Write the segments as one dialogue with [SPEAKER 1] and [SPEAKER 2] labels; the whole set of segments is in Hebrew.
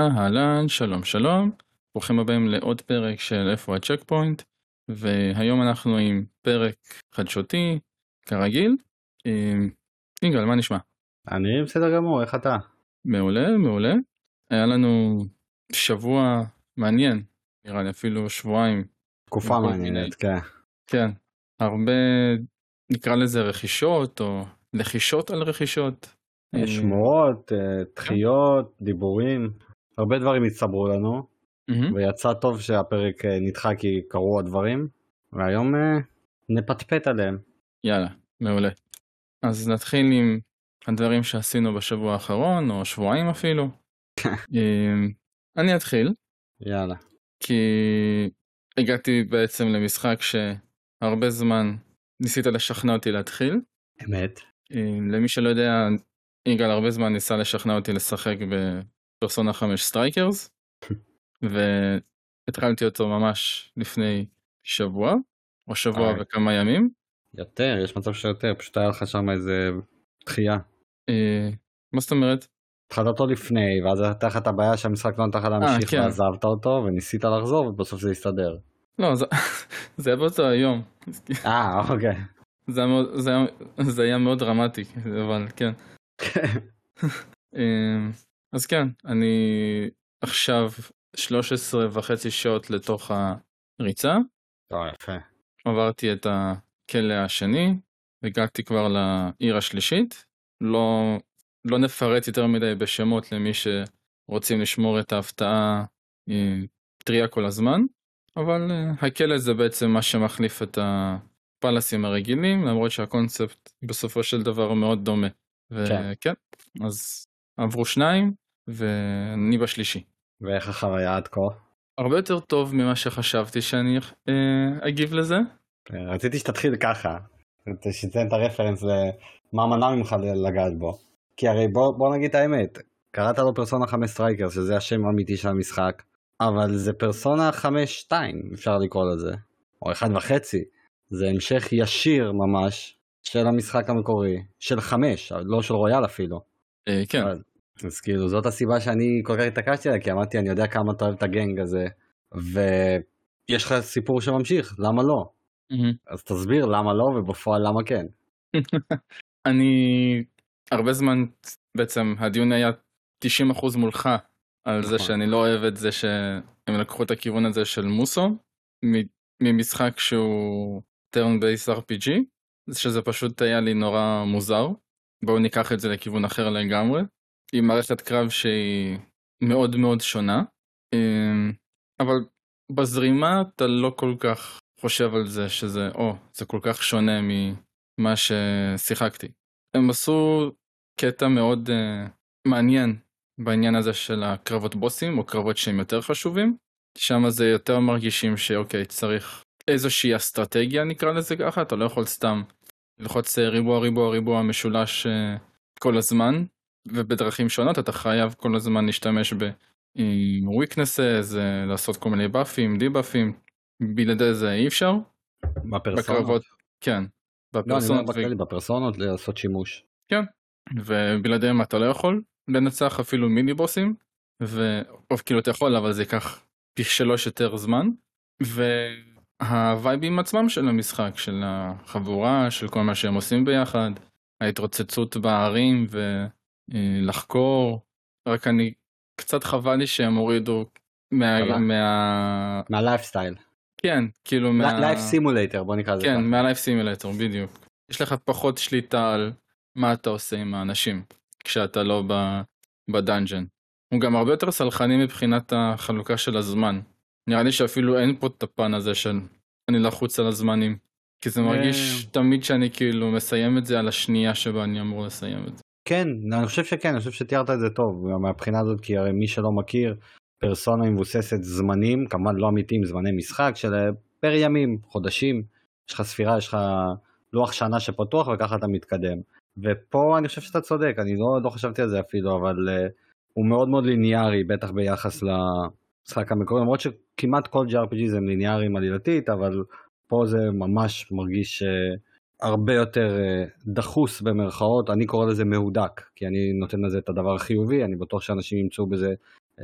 [SPEAKER 1] אהלן, שלום שלום, ברוכים הבאים לעוד פרק של איפה הצ'ק פוינט, והיום אנחנו עם פרק חדשותי, כרגיל. אה, יגאל, מה נשמע?
[SPEAKER 2] אני בסדר גמור, איך אתה?
[SPEAKER 1] מעולה, מעולה. היה לנו שבוע מעניין, נראה לי אפילו שבועיים.
[SPEAKER 2] תקופה מעניינת, כן.
[SPEAKER 1] כן, הרבה, נקרא לזה רכישות, או לחישות על רכישות.
[SPEAKER 2] שמועות, אה, דחיות, דיבורים, הרבה דברים הצטברו לנו,
[SPEAKER 1] מהמם.
[SPEAKER 2] ויצא טוב שהפרק אה, נדחה כי קרו הדברים, והיום אה, נפטפט עליהם.
[SPEAKER 1] יאללה, מעולה. אז נתחיל עם הדברים שעשינו בשבוע האחרון, או שבועיים אפילו. אמ, אני אתחיל,
[SPEAKER 2] יאללה.
[SPEAKER 1] כי הגעתי בעצם למשחק שהרבה זמן ניסית לשכנע אותי להתחיל.
[SPEAKER 2] אמת.
[SPEAKER 1] אמ, למי שלא יודע, יגאל הרבה זמן ניסה לשכנע אותי לשחק ב-Persona 5 Strikers, והתחלתי אותו ממש לפני שבוע, או שבוע
[SPEAKER 2] או
[SPEAKER 1] וכמה ימים.
[SPEAKER 2] יותר, יש מצב שיותר, פשוט היה לך שם איזה דחייה.
[SPEAKER 1] אה, מה זאת אומרת?
[SPEAKER 2] התחלת אותו לפני, ואז הייתה לך את הבעיה שהמשחק לא נתן לך להמשיך,
[SPEAKER 1] כן.
[SPEAKER 2] ועזבת אותו, וניסית לחזור, ובסוף זה הסתדר.
[SPEAKER 1] לא, זה, זה היה באותו היום.
[SPEAKER 2] אה, אוקיי.
[SPEAKER 1] זה היה, מאוד, זה, היה, זה היה מאוד דרמטי, אבל כן. אז כן, אני עכשיו 13 וחצי שעות לתוך הריצה,
[SPEAKER 2] טוב, יפה.
[SPEAKER 1] עברתי את הכלא השני, הגעתי כבר לעיר השלישית, לא, לא נפרט יותר מדי בשמות למי שרוצים לשמור את ההפתעה אה, טריה כל הזמן, אבל אה, הכלא זה בעצם מה שמחליף את הפלאסים הרגילים, למרות שהקונספט בסופו של דבר מאוד דומה.
[SPEAKER 2] כן.
[SPEAKER 1] וכן, אז עברו שניים, ואני בשלישי.
[SPEAKER 2] ואיך החוויה עד כה?
[SPEAKER 1] הרבה יותר טוב ממה שחשבתי שאני אה, אגיב לזה.
[SPEAKER 2] רציתי שתתחיל ככה, שתיתן את הרפרנס למה מנע ממך לגעת בו. כי הרי בוא, בוא נגיד את האמת, קראת לו פרסונה 5 Striker, שזה השם האמיתי של המשחק, אבל זה פרסונה 5-2, אפשר לקרוא לזה, או 1.5. זה המשך ישיר ממש של המשחק המקורי, של 5, לא של רויאל אפילו.
[SPEAKER 1] אה, כן,
[SPEAKER 2] אבל- אז כאילו זאת הסיבה שאני כל כך התעקשתי עליה, כי אמרתי אני יודע כמה אתה אוהב את הגנג הזה, ויש לך סיפור שממשיך, למה לא?
[SPEAKER 1] מהמם.
[SPEAKER 2] אז תסביר למה לא ובפועל למה כן.
[SPEAKER 1] אני הרבה זמן בעצם הדיון היה 90% מולך על זה
[SPEAKER 2] נכון.
[SPEAKER 1] שאני לא אוהב את זה שהם לקחו את הכיוון הזה של מוסו ממשחק שהוא turn based RPG שזה פשוט היה לי נורא מוזר בואו ניקח את זה לכיוון אחר לגמרי עם מערכת קרב שהיא מאוד מאוד שונה אמ, אבל בזרימה אתה לא כל כך חושב על זה שזה או זה כל כך שונה ממה ששיחקתי. הם עשו קטע מאוד uh, מעניין בעניין הזה של הקרבות בוסים או קרבות שהם יותר חשובים. שם זה יותר מרגישים שאוקיי צריך איזושהי אסטרטגיה נקרא לזה ככה אתה לא יכול סתם ללחוץ אה, ריבוע ריבוע ריבוע משולש uh, כל הזמן ובדרכים שונות אתה חייב כל הזמן להשתמש ב עם weaknesses, אה, לעשות כל מיני באפים, דיבאפים, בלעדי זה אי אפשר.
[SPEAKER 2] בפרסונות.
[SPEAKER 1] בקרבות, כן.
[SPEAKER 2] לא, אני אומר
[SPEAKER 1] בפרסונות, ו-
[SPEAKER 2] בפרסונות לעשות שימוש.
[SPEAKER 1] ובלעדיהם אתה לא יכול לנצח אפילו מיני בוסים, ו... או כאילו אתה יכול אבל זה ייקח פי שלוש יותר זמן, והווייבים עצמם של המשחק, של החבורה, של כל מה שהם עושים ביחד, ההתרוצצות בערים ולחקור, רק אני קצת חבל לי שהם הורידו מה... מה...
[SPEAKER 2] מהלייפסטייל.
[SPEAKER 1] כן, כאילו מה...
[SPEAKER 2] life simulator בוא נקרא לזה
[SPEAKER 1] כן.
[SPEAKER 2] מה
[SPEAKER 1] life simulator, בדיוק. יש לך פחות שליטה על מה אתה עושה עם האנשים, כשאתה לא ב- ב dungeon. הוא גם הרבה יותר סלחני מבחינת החלוקה של הזמן. נראה לי שאפילו אין פה את הפן הזה של אני לחוץ על הזמנים. כי זה מרגיש תמיד שאני כאילו מסיים את זה על השנייה שבה אני אמור לסיים את זה.
[SPEAKER 2] כן, אני חושב שכן, אני חושב שתיארת את זה טוב מהבחינה הזאת, כי הרי מי שלא מכיר, פרסונה מבוססת זמנים, כמובן לא אמיתיים, זמני משחק של אה, פר ימים, חודשים, יש לך ספירה, יש לך לוח שנה שפתוח וככה אתה מתקדם. ופה אני חושב שאתה צודק, אני לא, לא חשבתי על זה אפילו, אבל uh, הוא מאוד מאוד ליניארי, בטח ביחס למשחק המקורי, למרות שכמעט כל JRPG ליניארי עלילתית, אבל פה זה ממש מרגיש uh, הרבה יותר uh, דחוס במרכאות, אני קורא לזה מהודק, כי אני נותן לזה את הדבר החיובי, אני בטוח שאנשים ימצאו בזה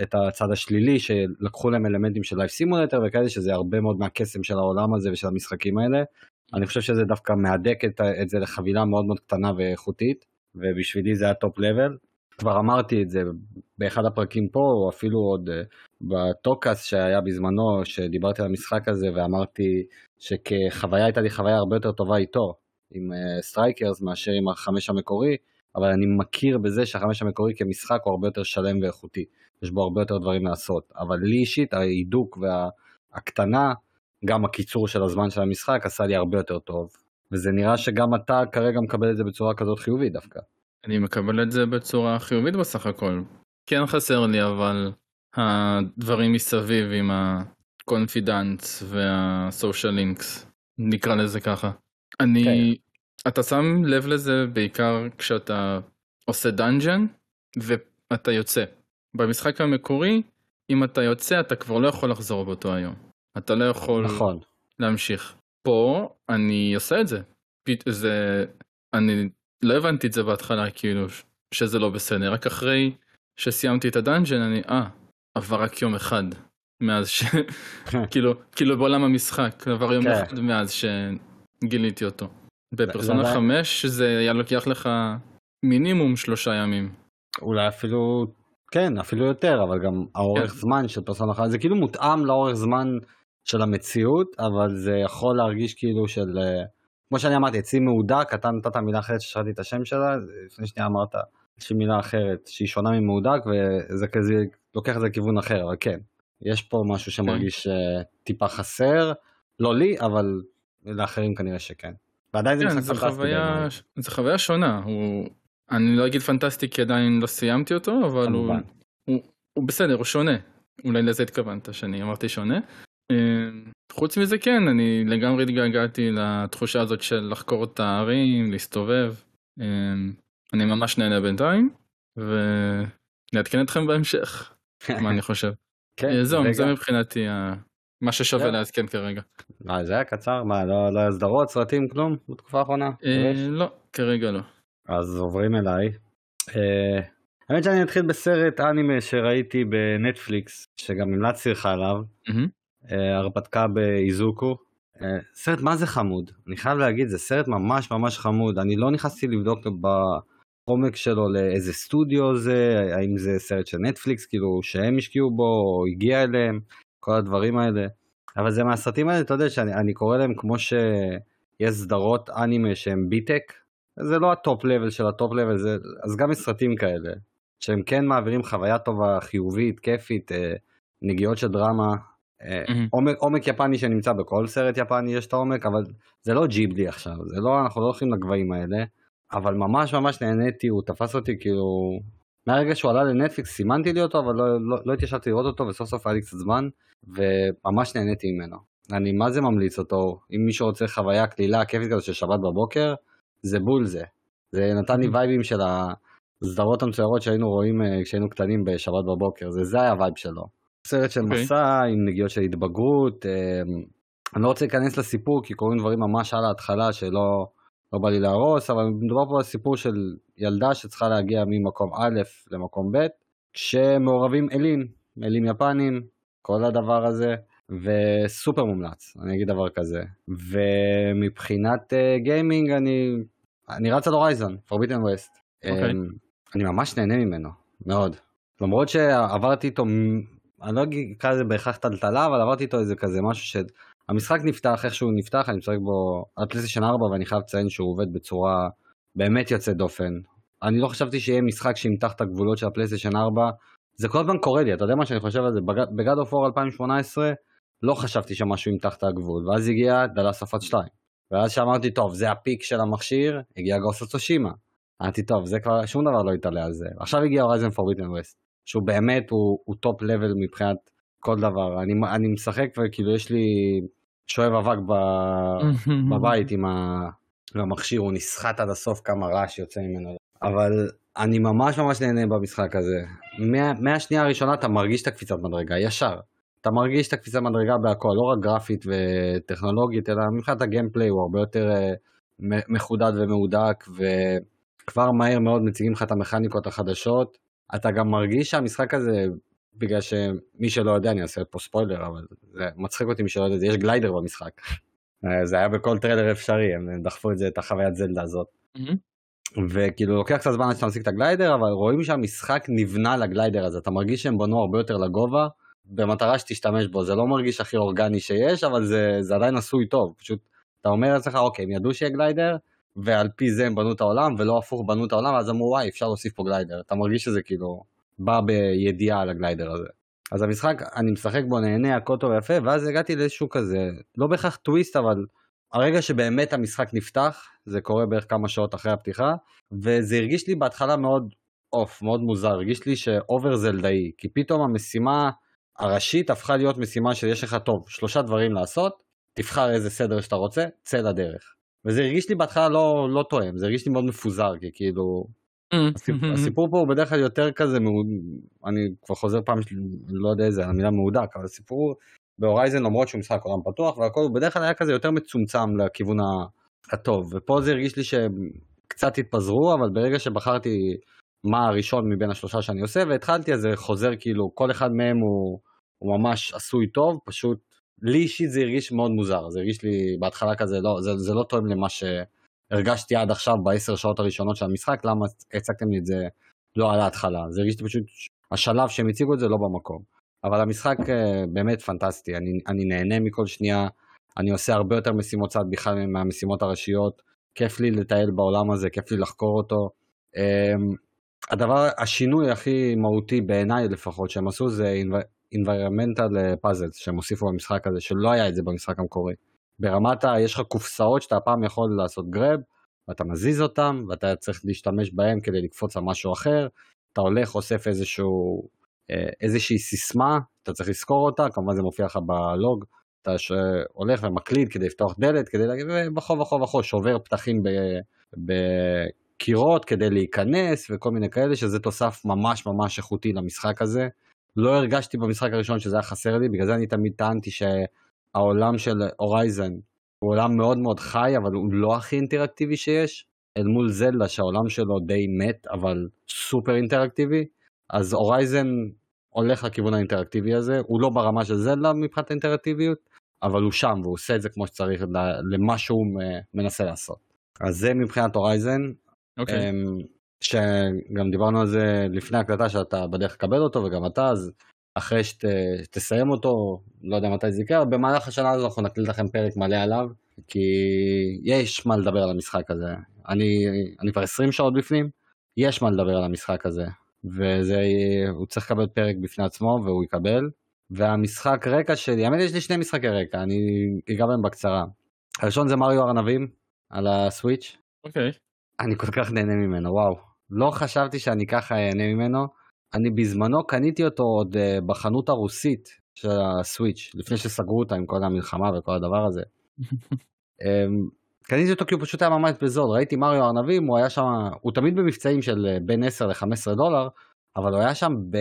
[SPEAKER 2] את הצד השלילי, שלקחו להם אלמנטים של life simulator וכאלה, שזה הרבה מאוד מהקסם של העולם הזה ושל המשחקים האלה. אני חושב שזה דווקא מהדק את, את זה לחבילה מאוד מאוד קטנה ואיכותית, ובשבילי זה היה top level. כבר אמרתי את זה באחד הפרקים פה, או אפילו עוד uh, בטוקאס שהיה בזמנו, שדיברתי על המשחק הזה ואמרתי שכחוויה הייתה לי חוויה הרבה יותר טובה איתו, עם Strikers, uh, מאשר עם החמש המקורי, אבל אני מכיר בזה שהחמש המקורי כמשחק הוא הרבה יותר שלם ואיכותי. יש בו הרבה יותר דברים לעשות, אבל לי אישית ההידוק והקטנה, גם הקיצור של הזמן של המשחק עשה לי הרבה יותר טוב, וזה נראה שגם אתה כרגע מקבל את זה בצורה כזאת חיובית דווקא.
[SPEAKER 1] אני מקבל את זה בצורה חיובית בסך הכל. כן חסר לי אבל הדברים מסביב עם ה confidants וה social links, נקרא לזה ככה. אני, כן. אתה שם לב לזה בעיקר כשאתה עושה dungeon ואתה יוצא. במשחק המקורי, אם אתה יוצא אתה כבר לא יכול לחזור באותו היום. אתה לא יכול
[SPEAKER 2] נכון.
[SPEAKER 1] להמשיך. פה אני עושה את זה. זה אני לא הבנתי את זה בהתחלה כאילו שזה לא בסדר רק אחרי שסיימתי את ה dungeon אני אה עבר רק יום אחד מאז ש... כאילו כאילו בעולם המשחק עבר יום כן. אחד מאז שגיליתי אותו. בפרסונה 5 זה היה לוקח לך מינימום שלושה ימים.
[SPEAKER 2] אולי אפילו כן אפילו יותר אבל גם האורך כן. זמן של פרסונה 5 זה כאילו מותאם לאורך זמן של המציאות אבל זה יכול להרגיש כאילו של. אה, כמו שאני אמרתי, אצלי מהודק, אתה נתת מילה אחרת ששאלתי את השם שלה, לפני שנייה אמרת לי מילה אחרת שהיא שונה ממהודק וזה כזה לוקח את זה לכיוון אחר, אבל כן, יש פה משהו שמרגיש. כן. טיפה חסר, לא לי, אבל לאחרים כנראה שכן.
[SPEAKER 1] ועדיין זה כן, משחק פנטסטי. זה חוויה שונה, הוא, אני לא אגיד פנטסטי כי עדיין לא סיימתי אותו, אבל הוא, הוא, הוא בסדר, הוא שונה. אולי לזה התכוונת שאני אמרתי שונה. חוץ מזה כן, אני לגמרי התגעגעתי לתחושה הזאת של לחקור את הערים, להסתובב. אמ, אני ממש נהנה בינתיים, ונעדכן אתכם בהמשך, מה אני חושב. כן, אה, זהו, זה מבחינתי מה ששווה כן. לעדכן כרגע.
[SPEAKER 2] מה, זה היה קצר? מה, לא, לא סדרות, סרטים, כלום בתקופה האחרונה?
[SPEAKER 1] אה, לא, כרגע לא.
[SPEAKER 2] אז עוברים אליי. אה, האמת שאני אתחיל בסרט אנימה שראיתי בנטפליקס, שגם המלצתי לך עליו. הרפתקה באיזוקו. אה, סרט מה זה חמוד, אני חייב להגיד, זה סרט ממש ממש חמוד, אני לא נכנסתי לבדוק בעומק שלו לאיזה סטודיו זה, האם זה סרט של נטפליקס, כאילו שהם השקיעו בו, או הגיע אליהם, כל הדברים האלה. אבל זה מהסרטים האלה, אתה יודע שאני קורא להם כמו שיש סדרות אנימה שהם B-tier, זה לא ה top level של ה top level, זה, אז גם יש סרטים כאלה, שהם כן מעבירים חוויה טובה, חיובית, כיפית, אה, נגיעות של דרמה, Mm-hmm. עומק, עומק יפני שנמצא בכל סרט יפני יש את העומק, אבל זה לא ג'יבלי עכשיו, זה לא, אנחנו לא הולכים לגבהים האלה, אבל ממש ממש נהניתי, הוא תפס אותי כאילו, מהרגע שהוא עלה לנטפליקס סימנתי לי אותו, אבל לא, לא, לא התיישבתי לראות אותו, וסוף סוף היה לי קצת זמן, וממש נהניתי ממנו. אני מה זה ממליץ אותו, אם מישהו רוצה חוויה קלילה כיפית כזאת של שבת בבוקר, זה בול זה. זה נתן לי vibeים של הסדרות המצוירות שהיינו רואים אה, כשהיינו קטנים בשבת בבוקר, זה, זה היה ה vibe שלו. סרט של okay. אוקיי. מסע עם נגיעות של התבגרות. אמ, אני לא רוצה להיכנס לסיפור כי קורים דברים ממש על ההתחלה שלא לא בא לי להרוס, אבל מדובר פה על סיפור של ילדה שצריכה להגיע ממקום א' למקום ב', כשמעורבים אלים, אלים יפנים, כל הדבר הזה, וסופר מומלץ, אני אגיד דבר כזה. ומבחינת uh, גיימינג אני, אני רץ על הורייזון, פורביטן ווסט. Um, אני ממש נהנה ממנו, מאוד. למרות שעברתי איתו אני לא אקרא לזה בהכרח טלטלה, אבל עברתי איתו איזה כזה משהו שהמשחק נפתח איך שהוא נפתח, אני משחק בו על פלייסטיישן 4 ואני חייב לציין שהוא עובד בצורה באמת יוצאת דופן. אני לא חשבתי שיהיה משחק שימתח את הגבולות של הפלייסטיישן 4, זה כל הזמן קורה לי, אתה יודע מה שאני חושב על זה, ב-God of War 2018 לא חשבתי שמשהו ימתח את הגבול, ואז הגיע The Last of Us 2. ואז שאמרתי טוב זה ה peak של המכשיר, הגיע Ghost of Tsushima. אמרתי טוב זה כבר שום דבר לא יתעלה על זה. עכשיו הגיע Horizon Forbidden West. שהוא באמת הוא, הוא top level מבחינת כל דבר. אני, אני משחק וכאילו יש לי שואב אבק ב, בבית עם, ה, עם המכשיר, הוא נסחט עד הסוף כמה רעש יוצא ממנו. אבל אני ממש ממש נהנה במשחק הזה. מה, מהשנייה הראשונה אתה מרגיש את הקפיצת מדרגה, ישר. אתה מרגיש את הקפיצת מדרגה בהכל, לא רק גרפית וטכנולוגית, אלא מבחינת הגיימפליי הוא הרבה יותר uh, מחודד ומהודק, וכבר מהר מאוד מציגים לך את המכניקות החדשות. אתה גם מרגיש שהמשחק הזה בגלל שמי שלא יודע, אני אעשה פה ספוילר, אבל זה מצחיק אותי מי שלא יודע, יש glider במשחק. אה, זה היה בכל טריילר אפשרי, הם דחפו את זה, את החוויית זלדה הזאת. וכאילו לוקח קצת זמן עד שאתה משיג את ה glider, אבל רואים שהמשחק נבנה ל glider הזה, אתה מרגיש שהם בנו הרבה יותר לגובה, במטרה שתשתמש בו, זה לא מרגיש הכי אורגני שיש, אבל זה, זה עדיין עשוי טוב, פשוט אתה אומר לעצמך, אוקיי, הם ידעו שיהיה glider, ועל פי זה הם בנו את העולם, ולא הפוך בנו את העולם, אז אמרו, וואי, אפשר להוסיף פה glider, אתה מרגיש שזה כאילו בא בידיעה על ה glider הזה. אז המשחק, אני משחק בו, נהנה, הכל טוב ויפה, ואז הגעתי לאיזשהו כזה, לא בהכרח טוויסט, אבל הרגע שבאמת המשחק נפתח, זה קורה בערך כמה שעות אחרי הפתיחה, וזה הרגיש לי בהתחלה מאוד off, מאוד מוזר, הרגיש לי ש over זלדאי, כי פתאום המשימה הראשית הפכה להיות משימה שיש לך טוב, שלושה דברים לעשות, תבחר איזה סדר שאתה רוצה, צא לדרך. וזה הרגיש לי בהתחלה לא, לא תואם, זה הרגיש לי מאוד מפוזר, כי כאילו... הסיפור, הסיפור פה הוא בדרך כלל יותר כזה, אני כבר חוזר פעם, לא יודע איזה, המילה מהודק, אבל הסיפור בהורייזן למרות שהוא משחק עולם פתוח והכל, הוא בדרך כלל היה כזה יותר מצומצם לכיוון הטוב, ופה זה הרגיש לי שקצת התפזרו, אבל ברגע שבחרתי מה הראשון מבין השלושה שאני עושה והתחלתי אז זה חוזר כאילו כל אחד מהם הוא, הוא ממש עשוי טוב פשוט לי אישית זה הרגיש מאוד מוזר זה הרגיש לי בהתחלה כזה לא זה, זה לא תואם למה שהרגשתי עד עכשיו בעשר שעות הראשונות של המשחק למה הצגתם לי את זה לא על ההתחלה. זה הרגיש לי פשוט השלב שהם הציגו את זה לא במקום. אבל המשחק אה, באמת פנטסטי. אני, אני נהנה מכל שנייה אני עושה הרבה יותר משימות צד בכלל מהמשימות הראשיות. כיף לי לטייל בעולם הזה כיף לי לחקור אותו. אמ, הדבר, השינוי הכי מהותי בעיניי לפחות שהם עשו זה environmental puzzles שהם הוסיפו במשחק הזה, שלא היה את זה במשחק המקורי. ברמת ה... יש לך קופסאות שאתה הפעם יכול לעשות גרב, ואתה מזיז אותם, ואתה צריך להשתמש בהם כדי לקפוץ על משהו אחר, אתה הולך, אוסף איזשהו, אה, איזושהי סיסמה, אתה צריך לזכור אותה, כמובן זה מופיע לך בלוג, אתה הולך ומקליד כדי לפתוח דלת, כדי להגיד, וכו וכו וכו, שובר פתחים ב... ב... קירות כדי להיכנס וכל מיני כאלה, שזה תוסף ממש ממש איכותי למשחק הזה. לא הרגשתי במשחק הראשון שזה היה חסר לי, בגלל זה אני תמיד טענתי שהעולם של הורייזן הוא עולם מאוד מאוד חי, אבל הוא לא הכי אינטראקטיבי שיש, אל מול זלדה שהעולם שלו די מת, אבל סופר אינטראקטיבי. אז הורייזן הולך לכיוון האינטראקטיבי הזה, הוא לא ברמה של זלדה מבחינת האינטראקטיביות, אבל הוא שם והוא עושה את זה כמו שצריך למה שהוא מנסה לעשות. אז זה מבחינת הורייזן,
[SPEAKER 1] אוקיי. Okay.
[SPEAKER 2] שגם דיברנו על זה לפני הקלטה שאתה בדרך לקבל אותו וגם אתה אז אחרי שתסיים אותו לא יודע מתי זה יקרה במהלך השנה הזו אנחנו נקליט לכם פרק מלא עליו כי יש מה לדבר על המשחק הזה אני אני כבר 20 שעות בפנים יש מה לדבר על המשחק הזה וזה הוא צריך לקבל פרק בפני עצמו והוא יקבל והמשחק רקע שלי האמת יש לי שני משחקי רקע אני אגע בהם בקצרה הראשון זה מריו ארנבים על הסוויץ'.
[SPEAKER 1] אוקיי. Okay.
[SPEAKER 2] אני כל כך נהנה ממנו, וואו. לא חשבתי שאני ככה אהנה ממנו. אני בזמנו קניתי אותו עוד uh, בחנות הרוסית של הסוויץ', לפני שסגרו אותה עם כל המלחמה וכל הדבר הזה. um, קניתי אותו כי הוא פשוט היה ממש בזול, ראיתי מריו ארנבים, הוא היה שם, הוא תמיד במבצעים של אה, בין 10 ל-15 דולר, אבל הוא היה שם ב...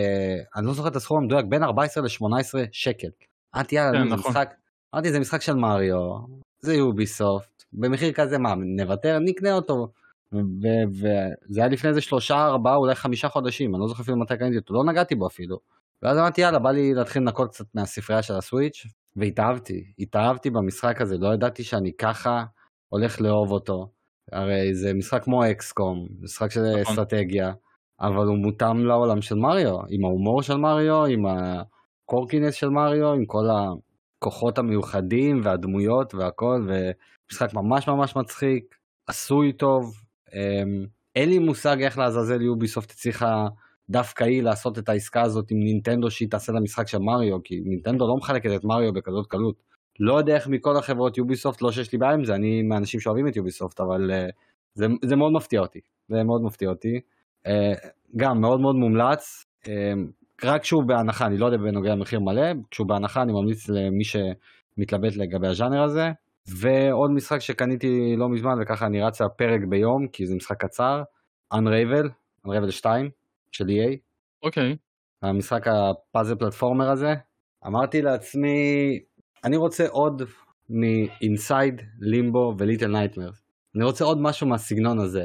[SPEAKER 2] אני לא זוכר את הסכום המדויק, בין 14 ל-18 שקל. אמרתי יאללה, כן, זה נכון. משחק, אמרתי זה משחק של מריו, זה יוביסופט, במחיר כזה מה, נוותר, נקנה אותו. וזה היה לפני איזה שלושה, ארבעה, אולי חמישה חודשים, אני לא זוכר אפילו מתי קניתי אותו, לא נגעתי בו אפילו. ואז אמרתי יאללה, בא לי להתחיל לנקות קצת מהספרייה של הסוויץ', והתאהבתי, התאהבתי במשחק הזה, לא ידעתי שאני ככה הולך לאהוב אותו. הרי זה משחק כמו אקסקום, משחק של נכון. אסטרטגיה, אבל הוא מותאם לעולם של מריו, עם ההומור של מריו, עם הקורקינס של מריו, עם כל הכוחות המיוחדים והדמויות והכל, ומשחק ממש ממש מצחיק, עשוי טוב, אין לי מושג איך לעזאזל יוביסופט הצליחה דווקא היא לעשות את העסקה הזאת עם נינטנדו שהיא תעשה את המשחק של מריו, כי נינטנדו לא מחלקת את מריו בכזאת קלות. לא יודע איך מכל החברות יוביסופט, לא שיש לי בעיה עם זה, אני מהאנשים שאוהבים את יוביסופט, אבל uh, זה, זה מאוד מפתיע אותי, זה מאוד מפתיע אותי. Uh, גם מאוד מאוד מומלץ, uh, רק כשהוא בהנחה, אני לא יודע בנוגע למחיר מלא, כשהוא בהנחה אני ממליץ למי שמתלבט לגבי הז'אנר הזה. ועוד משחק שקניתי לא מזמן וככה אני רץ הפרק ביום כי זה משחק קצר, Unravel, Unravel 2 של EA.
[SPEAKER 1] אוקיי. Okay.
[SPEAKER 2] המשחק הפאזל פלטפורמר הזה. אמרתי לעצמי, אני רוצה עוד מ-Inside, לימבו וליטל נייטמר. אני רוצה עוד משהו מהסגנון הזה.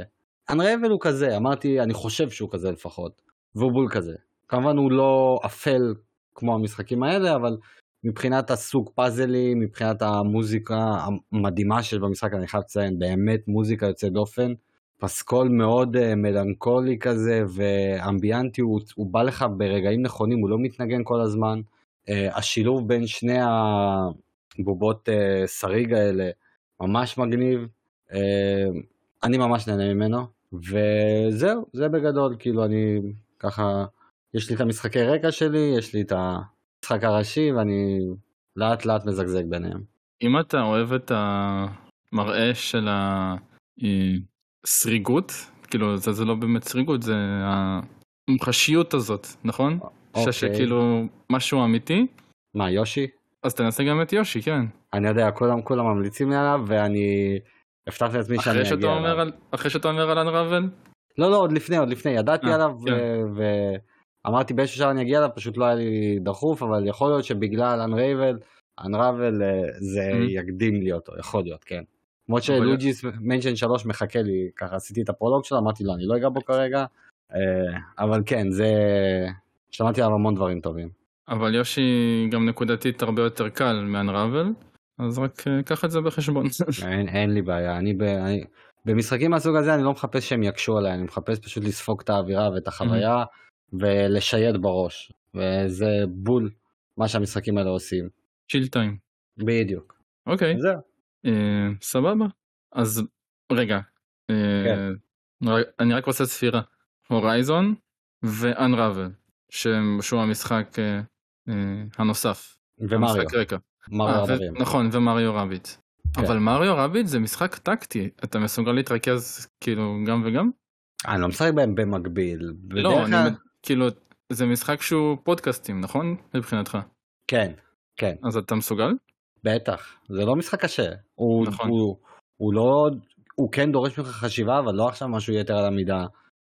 [SPEAKER 2] Unravel הוא כזה, אמרתי, אני חושב שהוא כזה לפחות. והוא בול כזה. כמובן הוא לא אפל כמו המשחקים האלה, אבל מבחינת הסוג פאזלים, מבחינת המוזיקה המדהימה שיש במשחק, אני חייב לציין, באמת מוזיקה יוצאת דופן. פסקול מאוד uh, מלנכולי כזה ואמביאנטי, הוא, הוא בא לך ברגעים נכונים, הוא לא מתנגן כל הזמן. Uh, השילוב בין שני הבובות uh, שריג האלה ממש מגניב. אני ממש נהנה ממנו, וזהו, זה בגדול, כאילו אני ככה, יש לי את המשחקי רקע שלי, יש לי את המשחק הראשי ואני לאט לאט מזגזג ביניהם.
[SPEAKER 1] אם אתה אוהב את המראה של הסריגות, כאילו זה, זה לא באמת סריגות, זה המוחשיות הזאת, נכון? אוקיי. שכאילו משהו אמיתי.
[SPEAKER 2] מה, יושי?
[SPEAKER 1] אז תנסה גם את יושי, כן.
[SPEAKER 2] אני יודע, כולם כולם ממליצים לי עליו, ואני הבטחתי לעצמי שאני אגיע
[SPEAKER 1] אליו. על... אחרי שאתה אומר על אנראבל?
[SPEAKER 2] לא, לא, עוד לפני, עוד לפני, ידעתי 아, אה, עליו, כן. ואמרתי באיזשהו שעה אני אגיע אליו, פשוט לא היה לי דחוף, אבל יכול להיות שבגלל אנרייבל, אנראבל אה, זה mm-hmm. יקדים לי אותו, יכול להיות, כן. למרות שלוג'יס מנשן 3 מחכה לי, ככה עשיתי את הפרולוג שלו, אמרתי לו, אני לא אגע בו כרגע, אה, אבל כן, זה... שמעתי עליו המון דברים טובים.
[SPEAKER 1] אבל יושי גם נקודתית הרבה יותר קל מאנראבל, אז רק קח את זה בחשבון.
[SPEAKER 2] אין, אין לי בעיה, אני, ב, אני במשחקים מהסוג הזה אני לא מחפש שהם יקשו עליי, אני מחפש פשוט לספוג את האווירה ואת החוויה mm-hmm. ולשייד בראש, וזה בול מה שהמשחקים האלה עושים.
[SPEAKER 1] צ'יל טיים.
[SPEAKER 2] בדיוק.
[SPEAKER 1] אוקיי. זהו. אה, סבבה. אז רגע. אה, כן. אני רק רוצה ספירה. הורייזון ואנראבל, שהוא המשחק אה, אה, הנוסף.
[SPEAKER 2] ומריו. המשחק רקע.
[SPEAKER 1] מריו רביט. נכון, ומריו רביט. כן. אבל מריו רביט זה משחק טקטי, אתה מסוגל להתרכז כאילו גם וגם?
[SPEAKER 2] אני לא משחק בהם במקביל.
[SPEAKER 1] לא, אני, כאילו, זה משחק שהוא פודקאסטים, נכון? מבחינתך.
[SPEAKER 2] כן, כן.
[SPEAKER 1] אז אתה מסוגל?
[SPEAKER 2] בטח, זה לא משחק קשה. הוא, נכון. הוא, הוא לא, הוא כן דורש ממך חשיבה, אבל לא עכשיו משהו יתר על המידה.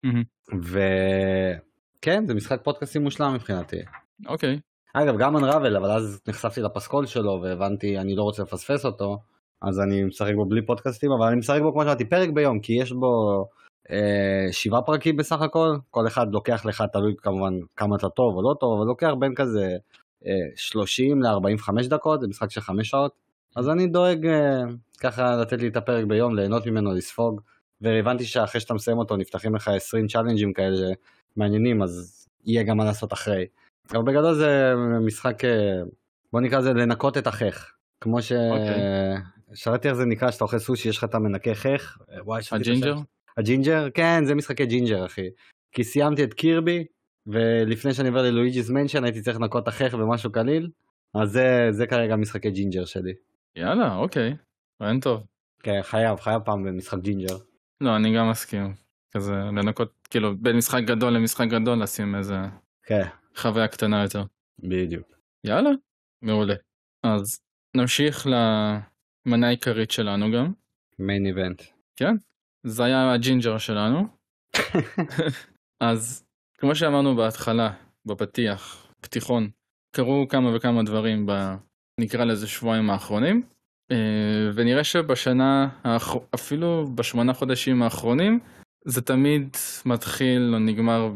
[SPEAKER 2] Mm-hmm. וכן, זה משחק פודקאסטים מושלם מבחינתי.
[SPEAKER 1] אוקיי.
[SPEAKER 2] אגב, גם אנראבל, אבל אז נחשפתי לפסקול שלו והבנתי, אני לא רוצה לפספס אותו, אז אני משחק בו בלי פודקאסטים, אבל אני משחק בו כמו שאמרתי, פרק ביום, כי יש בו שבעה פרקים בסך הכל, כל אחד לוקח לך, תלוי כמובן כמה אתה טוב או לא טוב, אבל לוקח בין כזה אה, 30 ל-45 דקות, זה משחק של 5 שעות, אז אני דואג אה, ככה לתת לי את הפרק ביום, ליהנות ממנו, לספוג, והבנתי שאחרי שאתה מסיים אותו נפתחים לך 20 challenge ים כאלה מעניינים, אז יהיה גם מה לעשות אחרי. אבל בגדול זה משחק, אה, בוא נקרא לזה לנקות את החך. כמו ש... Okay. שאלתי איך זה נקרא שאתה אוכל סושי, יש לך את המנקה חך.
[SPEAKER 1] ה
[SPEAKER 2] ginger? ה ginger? כן, זה משחקי ג'ינג'ר אחי. כי סיימתי את קירבי, ולפני שאני עובר ל Luigi's Mansion הייתי צריך לנקות החך במשהו קליל, אז זה, זה כרגע משחקי ג'ינג'ר שלי.
[SPEAKER 1] יאללה, אוקיי. רעיון טוב.
[SPEAKER 2] כן, חייב, חייב פעם במשחק ג'ינג'ר.
[SPEAKER 1] לא, אני גם מסכים. כזה לנקות, כאילו, בין משחק גדול למשחק גדול לשים איזה...
[SPEAKER 2] כן.
[SPEAKER 1] חוויה קטנה יותר.
[SPEAKER 2] בדיוק.
[SPEAKER 1] יאללה, מעולה. אז נמשיך למנה העיקרית שלנו גם.
[SPEAKER 2] Main event.
[SPEAKER 1] כן, זה היה הג'ינג'ר שלנו. אז כמו שאמרנו בהתחלה, בפתיח, פתיחון, קרו כמה וכמה דברים ב... נקרא לזה שבועיים האחרונים, אה, ונראה שבשנה, אפילו בשמונה חודשים האחרונים, זה תמיד מתחיל או נגמר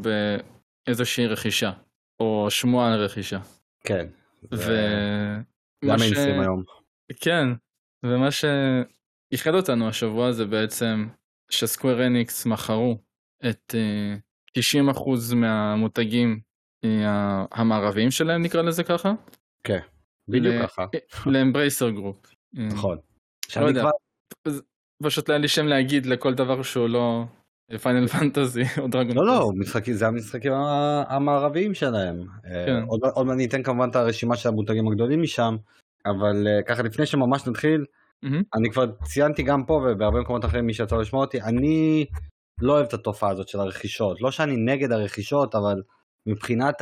[SPEAKER 1] באיזושהי רכישה. או שמוע על רכישה.
[SPEAKER 2] כן.
[SPEAKER 1] ו...
[SPEAKER 2] זה המיינסטרים היום.
[SPEAKER 1] כן, ומה שאיחד אותנו השבוע זה בעצם שסקוויר אניקס מכרו את 90% אה, מהמותגים אה, המערביים שלהם נקרא לזה ככה.
[SPEAKER 2] כן, בדיוק ככה.
[SPEAKER 1] ל Embracer Group.
[SPEAKER 2] נכון.
[SPEAKER 1] לא יודע, פשוט לא היה לי שם להגיד לכל דבר שהוא לא Final Fantasy או דרגון
[SPEAKER 2] לא לא משחקים זה המשחקים המערביים שלהם כן. עוד, עוד אני אתן כמובן את הרשימה של המותגים הגדולים משם אבל ככה לפני שממש נתחיל mm-hmm. אני כבר ציינתי גם פה ובהרבה מקומות אחרים מי שיצא לשמוע אותי אני לא אוהב את התופעה הזאת של הרכישות לא שאני נגד הרכישות אבל מבחינת.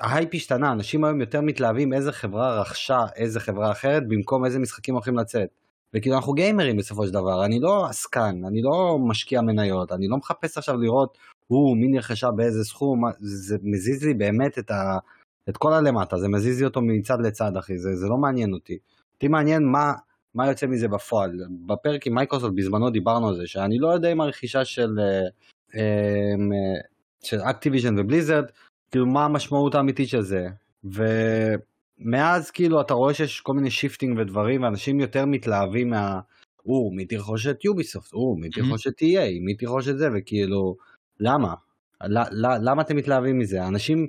[SPEAKER 2] ההייפ השתנה אנשים היום יותר מתלהבים איזה חברה רכשה איזה חברה אחרת במקום איזה משחקים הולכים לצאת. וכאילו אנחנו גיימרים בסופו של דבר, אני לא עסקן, אני לא משקיע מניות, אני לא מחפש עכשיו לראות, הוא, מי נרכשה באיזה סכום, זה מזיז לי באמת את, ה, את כל הלמטה, זה מזיז לי אותו מצד לצד אחי, זה, זה לא מעניין אותי. אותי מעניין מה, מה יוצא מזה בפועל. בפרק עם מייקרוסופט בזמנו דיברנו על זה, שאני לא יודע אם הרכישה של, אה, אה, של אקטיביז'ן ובליזרד, כאילו מה המשמעות האמיתית של זה. ומאז כאילו אתה רואה שיש כל מיני shifting ודברים ואנשים יותר מתלהבים מה... או, מי תרכוש את יוביסופט, או, מי תרכוש את EA, מי תרכוש את זה, וכאילו, למה? למה אתם מתלהבים מזה? אנשים,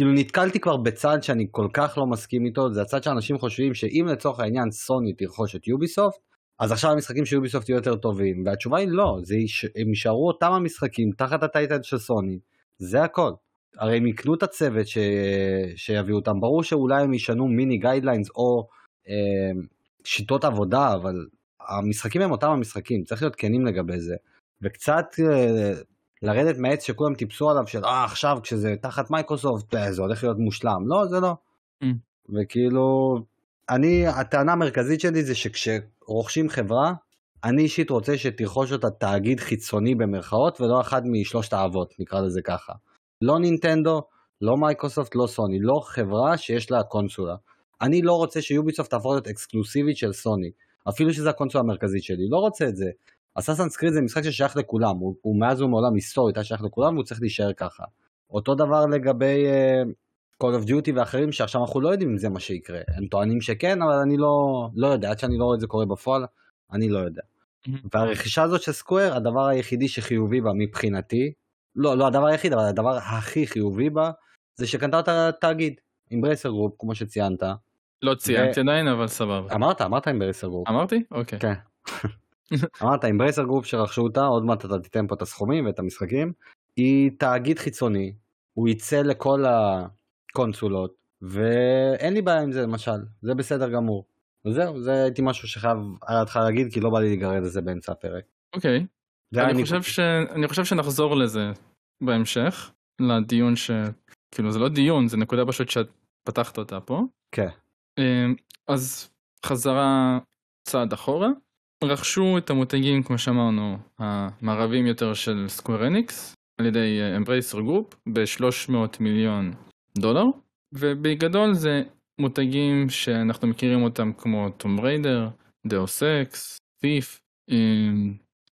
[SPEAKER 2] כאילו נתקלתי כבר בצד שאני כל כך לא מסכים איתו, זה הצד שאנשים חושבים שאם לצורך העניין סוני תרכוש את יוביסופט, אז עכשיו המשחקים של יוביסופט יהיו יותר טובים, והתשובה היא לא, זה יש, הם יישארו אותם המשחקים תחת ה title של סוני, זה הכל. הרי הם יקנו את הצוות ש... שיביאו אותם, ברור שאולי הם ישנו מיני guidelines או אה, שיטות עבודה, אבל המשחקים הם אותם המשחקים, צריך להיות כנים לגבי זה. וקצת אה, לרדת מהעץ שכולם טיפסו עליו של אה עכשיו כשזה תחת מייקרוסופט אה, זה הולך להיות מושלם, לא זה לא. Mm. וכאילו אני הטענה המרכזית שלי זה שכשרוכשים חברה אני אישית רוצה שתרכוש אותה תאגיד חיצוני במרכאות ולא אחד משלושת האבות נקרא לזה ככה. לא נינטנדו, לא מייקרוסופט, לא סוני, לא חברה שיש לה קונסולה. אני לא רוצה שיוביסופט תהפוך להיות אקסקלוסיבית של סוני. אפילו שזה הקונסולה המרכזית שלי, לא רוצה את זה. Assassin's Creed זה משחק ששייך לכולם, הוא, הוא מאז ומעולם היסטורית היה שייך לכולם והוא צריך להישאר ככה. אותו דבר לגבי uh, Call of Duty ואחרים שעכשיו אנחנו לא יודעים אם זה מה שיקרה, הם טוענים שכן אבל אני לא, לא יודע, עד שאני לא רואה את זה קורה בפועל, אני לא יודע. והרכישה הזאת של סקוויר, הדבר היחידי שחיובי בה מבחינתי, לא, לא הדבר היחיד, אבל הדבר הכי חיובי בה, זה שקנתה את התאגיד, Embracer Group, כמו שציינת,
[SPEAKER 1] לא ציינתי עדיין אבל סבבה.
[SPEAKER 2] אמרת אמרת Embracer Group.
[SPEAKER 1] אמרתי? אוקיי.
[SPEAKER 2] כן. אמרת Embracer Group שרכשו אותה עוד מעט אתה תיתן פה את הסכומים ואת המשחקים. היא תאגיד חיצוני הוא יצא לכל הקונסולות ואין לי בעיה עם זה למשל זה בסדר גמור. וזהו זה הייתי משהו שחייב היה לך להגיד כי לא בא לי להיגרד לזה באמצע הפרק.
[SPEAKER 1] אוקיי. אני חושב ש... אני חושב שנחזור לזה בהמשך לדיון ש... כאילו זה לא דיון זה נקודה פשוט שאת פתחת אותה פה.
[SPEAKER 2] כן.
[SPEAKER 1] אמ, אז חזרה צעד אחורה, רכשו את המותגים כמו שאמרנו המערבים יותר של Square Enix על ידי Embracer Group ב-300 מיליון דולר ובגדול זה מותגים שאנחנו מכירים אותם כמו Tomb Raider, Deus Ex, Thief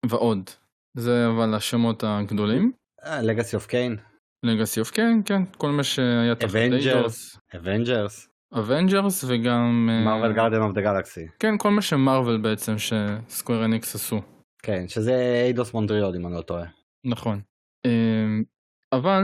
[SPEAKER 1] ועוד. זה אבל השמות הגדולים.
[SPEAKER 2] Legacy of Kain.
[SPEAKER 1] Legacy of Kain, כן, כל מה שהיה
[SPEAKER 2] תחת Avengers. Avengers.
[SPEAKER 1] Avengers וגם
[SPEAKER 2] Marvel Guardians of the Galaxy
[SPEAKER 1] כן כל מה ש Marvel בעצם ש Square Enix עשו.
[SPEAKER 2] כן שזה Eidos Montreal אם אני לא טועה.
[SPEAKER 1] נכון. אמ, אבל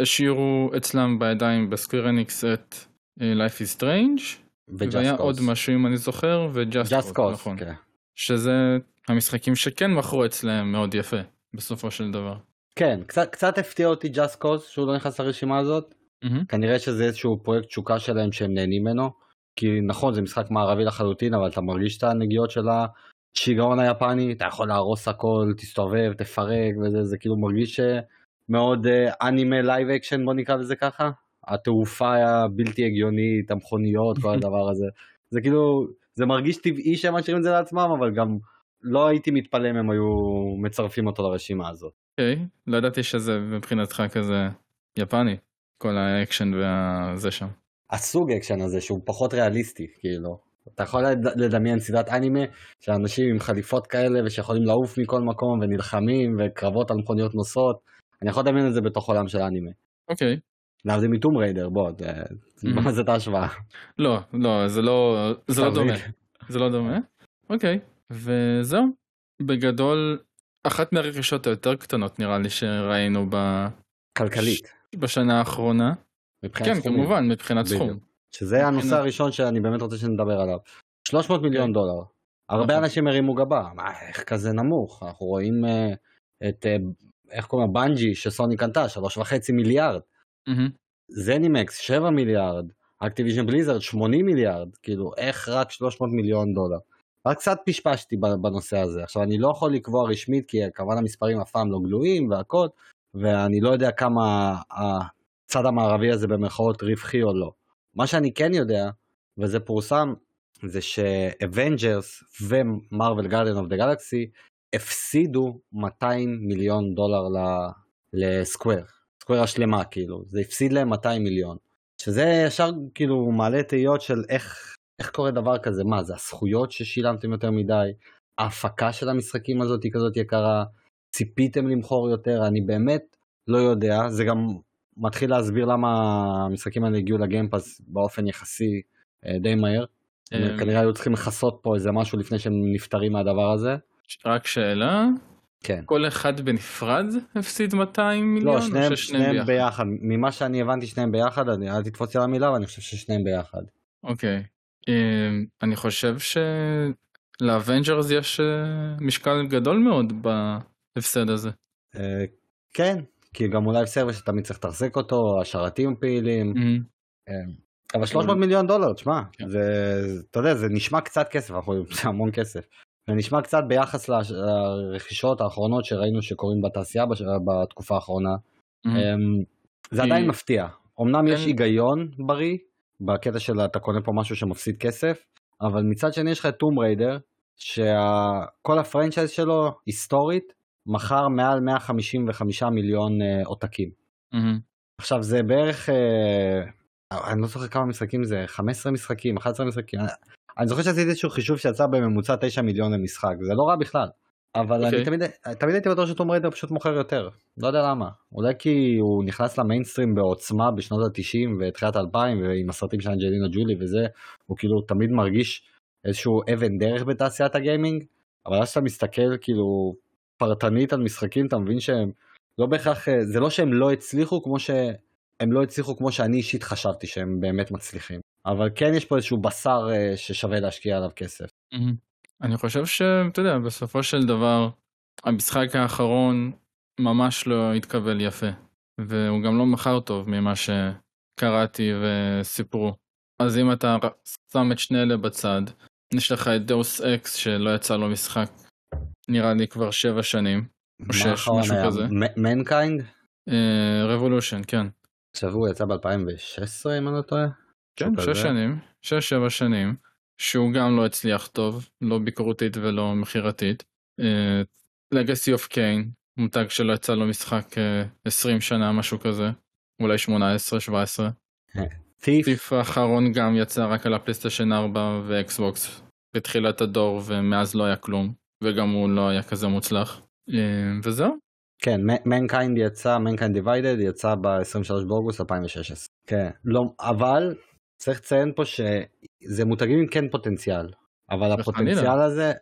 [SPEAKER 1] השאירו אצלם בידיים ב Square Enix את אה, Life is Strange והיה עוד משהו אם אני זוכר ו Just Cause נכון. כן. שזה המשחקים שכן מכרו אצלם מאוד יפה בסופו של דבר.
[SPEAKER 2] כן קצת קצת הפתיע אותי Just Cause שהוא לא נכנס לרשימה הזאת Mm-hmm. כנראה שזה איזשהו פרויקט תשוקה שלהם שהם נהנים ממנו. כי נכון זה משחק מערבי לחלוטין אבל אתה מרגיש את הנגיעות של השיגעון היפני אתה יכול להרוס הכל תסתובב תפרק וזה זה כאילו מרגיש מאוד אנימה live action בוא נקרא לזה ככה. התעופה הזה בלתי הגיונית המכוניות כל הדבר הזה זה כאילו זה מרגיש טבעי שהם משאירים את זה לעצמם אבל גם לא הייתי מתפלא אם הם היו מצרפים אותו לרשימה הזאת.
[SPEAKER 1] אוקיי, okay, לא ידעתי שזה מבחינתך כזה יפני. כל האקשן וזה שם.
[SPEAKER 2] הסוג אקשן הזה שהוא פחות ריאליסטי כאילו אתה יכול לדמיין סדרת אנימה של אנשים עם חליפות כאלה ושיכולים לעוף מכל מקום ונלחמים וקרבות על מכוניות נוסעות אני יכול לדמיין את זה בתוך עולם של אנימה.
[SPEAKER 1] אוקיי.
[SPEAKER 2] להבדיל מ Tomb Raider בוא מה זה את ההשוואה.
[SPEAKER 1] לא לא זה לא זה לא דומה זה לא דומה אוקיי וזהו בגדול אחת מהרכישות היותר קטנות נראה לי שראינו ב...
[SPEAKER 2] כלכלית.
[SPEAKER 1] בשנה האחרונה. כן סכומים. כמובן מבחינת בדיוק. סכום.
[SPEAKER 2] שזה הנושא הראשון שאני באמת רוצה שנדבר עליו. 300 מיליון כן. דולר. הרבה נכון. אנשים הרימו גבה מה איך כזה נמוך אנחנו רואים uh, את uh, איך קוראים בנג'י שסוני קנתה 3.5 מיליארד. ZeniMax 7 מיליארד. Activision Blizzard 80 מיליארד כאילו איך רק 300 מיליון דולר. רק קצת פשפשתי בנושא הזה עכשיו אני לא יכול לקבוע רשמית כי כמובן המספרים אף פעם לא גלויים והכל ואני לא יודע כמה הצד המערבי הזה במרכאות רווחי או לא. מה שאני כן יודע, וזה פורסם, זה ש Avengers ו Marvel Guardians of the Galaxy הפסידו 200 מיליון דולר ל Square, Square השלמה כאילו, זה הפסיד להם 200 מיליון. שזה ישר כאילו מעלה תהיות של איך, איך קורה דבר כזה, מה זה הזכויות ששילמתם יותר מדי, ההפקה של המשחקים הזאת היא כזאת יקרה, ציפיתם למכור יותר, אני באמת לא יודע, זה גם מתחיל להסביר למה המשחקים האלה הגיעו לגיימפאס באופן יחסי אה, די מהר.
[SPEAKER 1] אה,
[SPEAKER 2] כנראה היו צריכים לכסות פה איזה משהו לפני שהם נפטרים מהדבר הזה.
[SPEAKER 1] רק שאלה,
[SPEAKER 2] כן.
[SPEAKER 1] כל אחד בנפרד הפסיד 200 מיליון?
[SPEAKER 2] לא, שניהם, שניהם ביחד. ממה שאני הבנתי שניהם ביחד, אני אל תתפוס על המילה, אבל אני חושב ששניהם ביחד.
[SPEAKER 1] אוקיי. אמ, אני חושב של Avengers יש אה, משקל גדול מאוד בהפסד הזה.
[SPEAKER 2] אה, כן, כי גם אולי service שתמיד צריך לתחזק אותו, השרתים פעילים.
[SPEAKER 1] אמ,
[SPEAKER 2] אבל 300 מיליון דולר, תשמע,
[SPEAKER 1] כן.
[SPEAKER 2] זה, אתה יודע, זה נשמע קצת כסף, זה המון כסף. זה נשמע קצת ביחס לרכישות האחרונות שראינו שקורים בתעשייה בתקופה האחרונה.
[SPEAKER 1] אמ,
[SPEAKER 2] זה עדיין מפתיע. אמנם יש
[SPEAKER 1] כן.
[SPEAKER 2] היגיון בריא, בקטע של אתה קונה פה משהו שמפסיד כסף, אבל מצד שני יש לך את טום ריידר, שכל הפרנצ'ייז שלו, היסטורית, מכר מעל 155 מיליון אה, עותקים.
[SPEAKER 1] אמ,
[SPEAKER 2] עכשיו זה בערך, אה, אני לא זוכר כמה משחקים זה, 15 משחקים, 11 משחקים. אני- אני זוכר שעשיתי איזשהו חישוב שיצא בממוצע 9 מיליון למשחק, זה לא רע בכלל. אבל
[SPEAKER 1] אוקיי.
[SPEAKER 2] אני תמיד, תמיד הייתי בטוח שטום ריידר פשוט מוכר יותר, לא יודע למה. אולי כי הוא נכנס למיינסטרים בעוצמה בשנות ה-90 ותחילת 2000 ועם הסרטים של אנג'לינה ג'ולי וזה, הוא כאילו תמיד מרגיש איזשהו אבן דרך בתעשיית הגיימינג, אבל אז שאתה מסתכל כאילו פרטנית על משחקים אתה מבין שהם לא בהכרח, אה, זה לא שהם לא הצליחו כמו שהם לא הצליחו כמו שאני אישית חשבתי שהם באמת מצליחים. אבל כן יש פה איזשהו בשר אה, ששווה להשקיע עליו כסף.
[SPEAKER 1] אני חושב שאתה יודע, בסופו של דבר, המשחק האחרון ממש לא התקבל יפה, והוא גם לא מכר טוב ממה שקראתי וסיפרו. אז אם אתה שם את שני אלה בצד, יש לך את Deus Ex שלא יצא לו משחק נראה לי כבר שבע שנים, או שש, משהו כזה.
[SPEAKER 2] Mankind?
[SPEAKER 1] Revolution, כן.
[SPEAKER 2] שהוא יצא ב-2016 אם אני לא טועה.
[SPEAKER 1] כן, שש
[SPEAKER 2] כזה.
[SPEAKER 1] שנים, שש שבע שנים, שהוא גם לא הצליח טוב, לא ביקורתית ולא מכירתית. Legacy of Kain, מותג שלא יצא לו משחק אה, 20 שנה, משהו כזה, אולי 18, 17.
[SPEAKER 2] Thief.
[SPEAKER 1] Thief האחרון גם יצא רק על הפלייסטיישן 4 ואקסבוקס בתחילת הדור ומאז לא היה כלום, וגם הוא לא היה כזה מוצלח. אה, וזהו.
[SPEAKER 2] כן, Mankind יצא, Mankind Divided יצא ב-23 באוגוסט 2016. כן, לא, אבל צריך לציין פה שזה מותגים עם כן פוטנציאל, אבל הפוטנציאל הזה,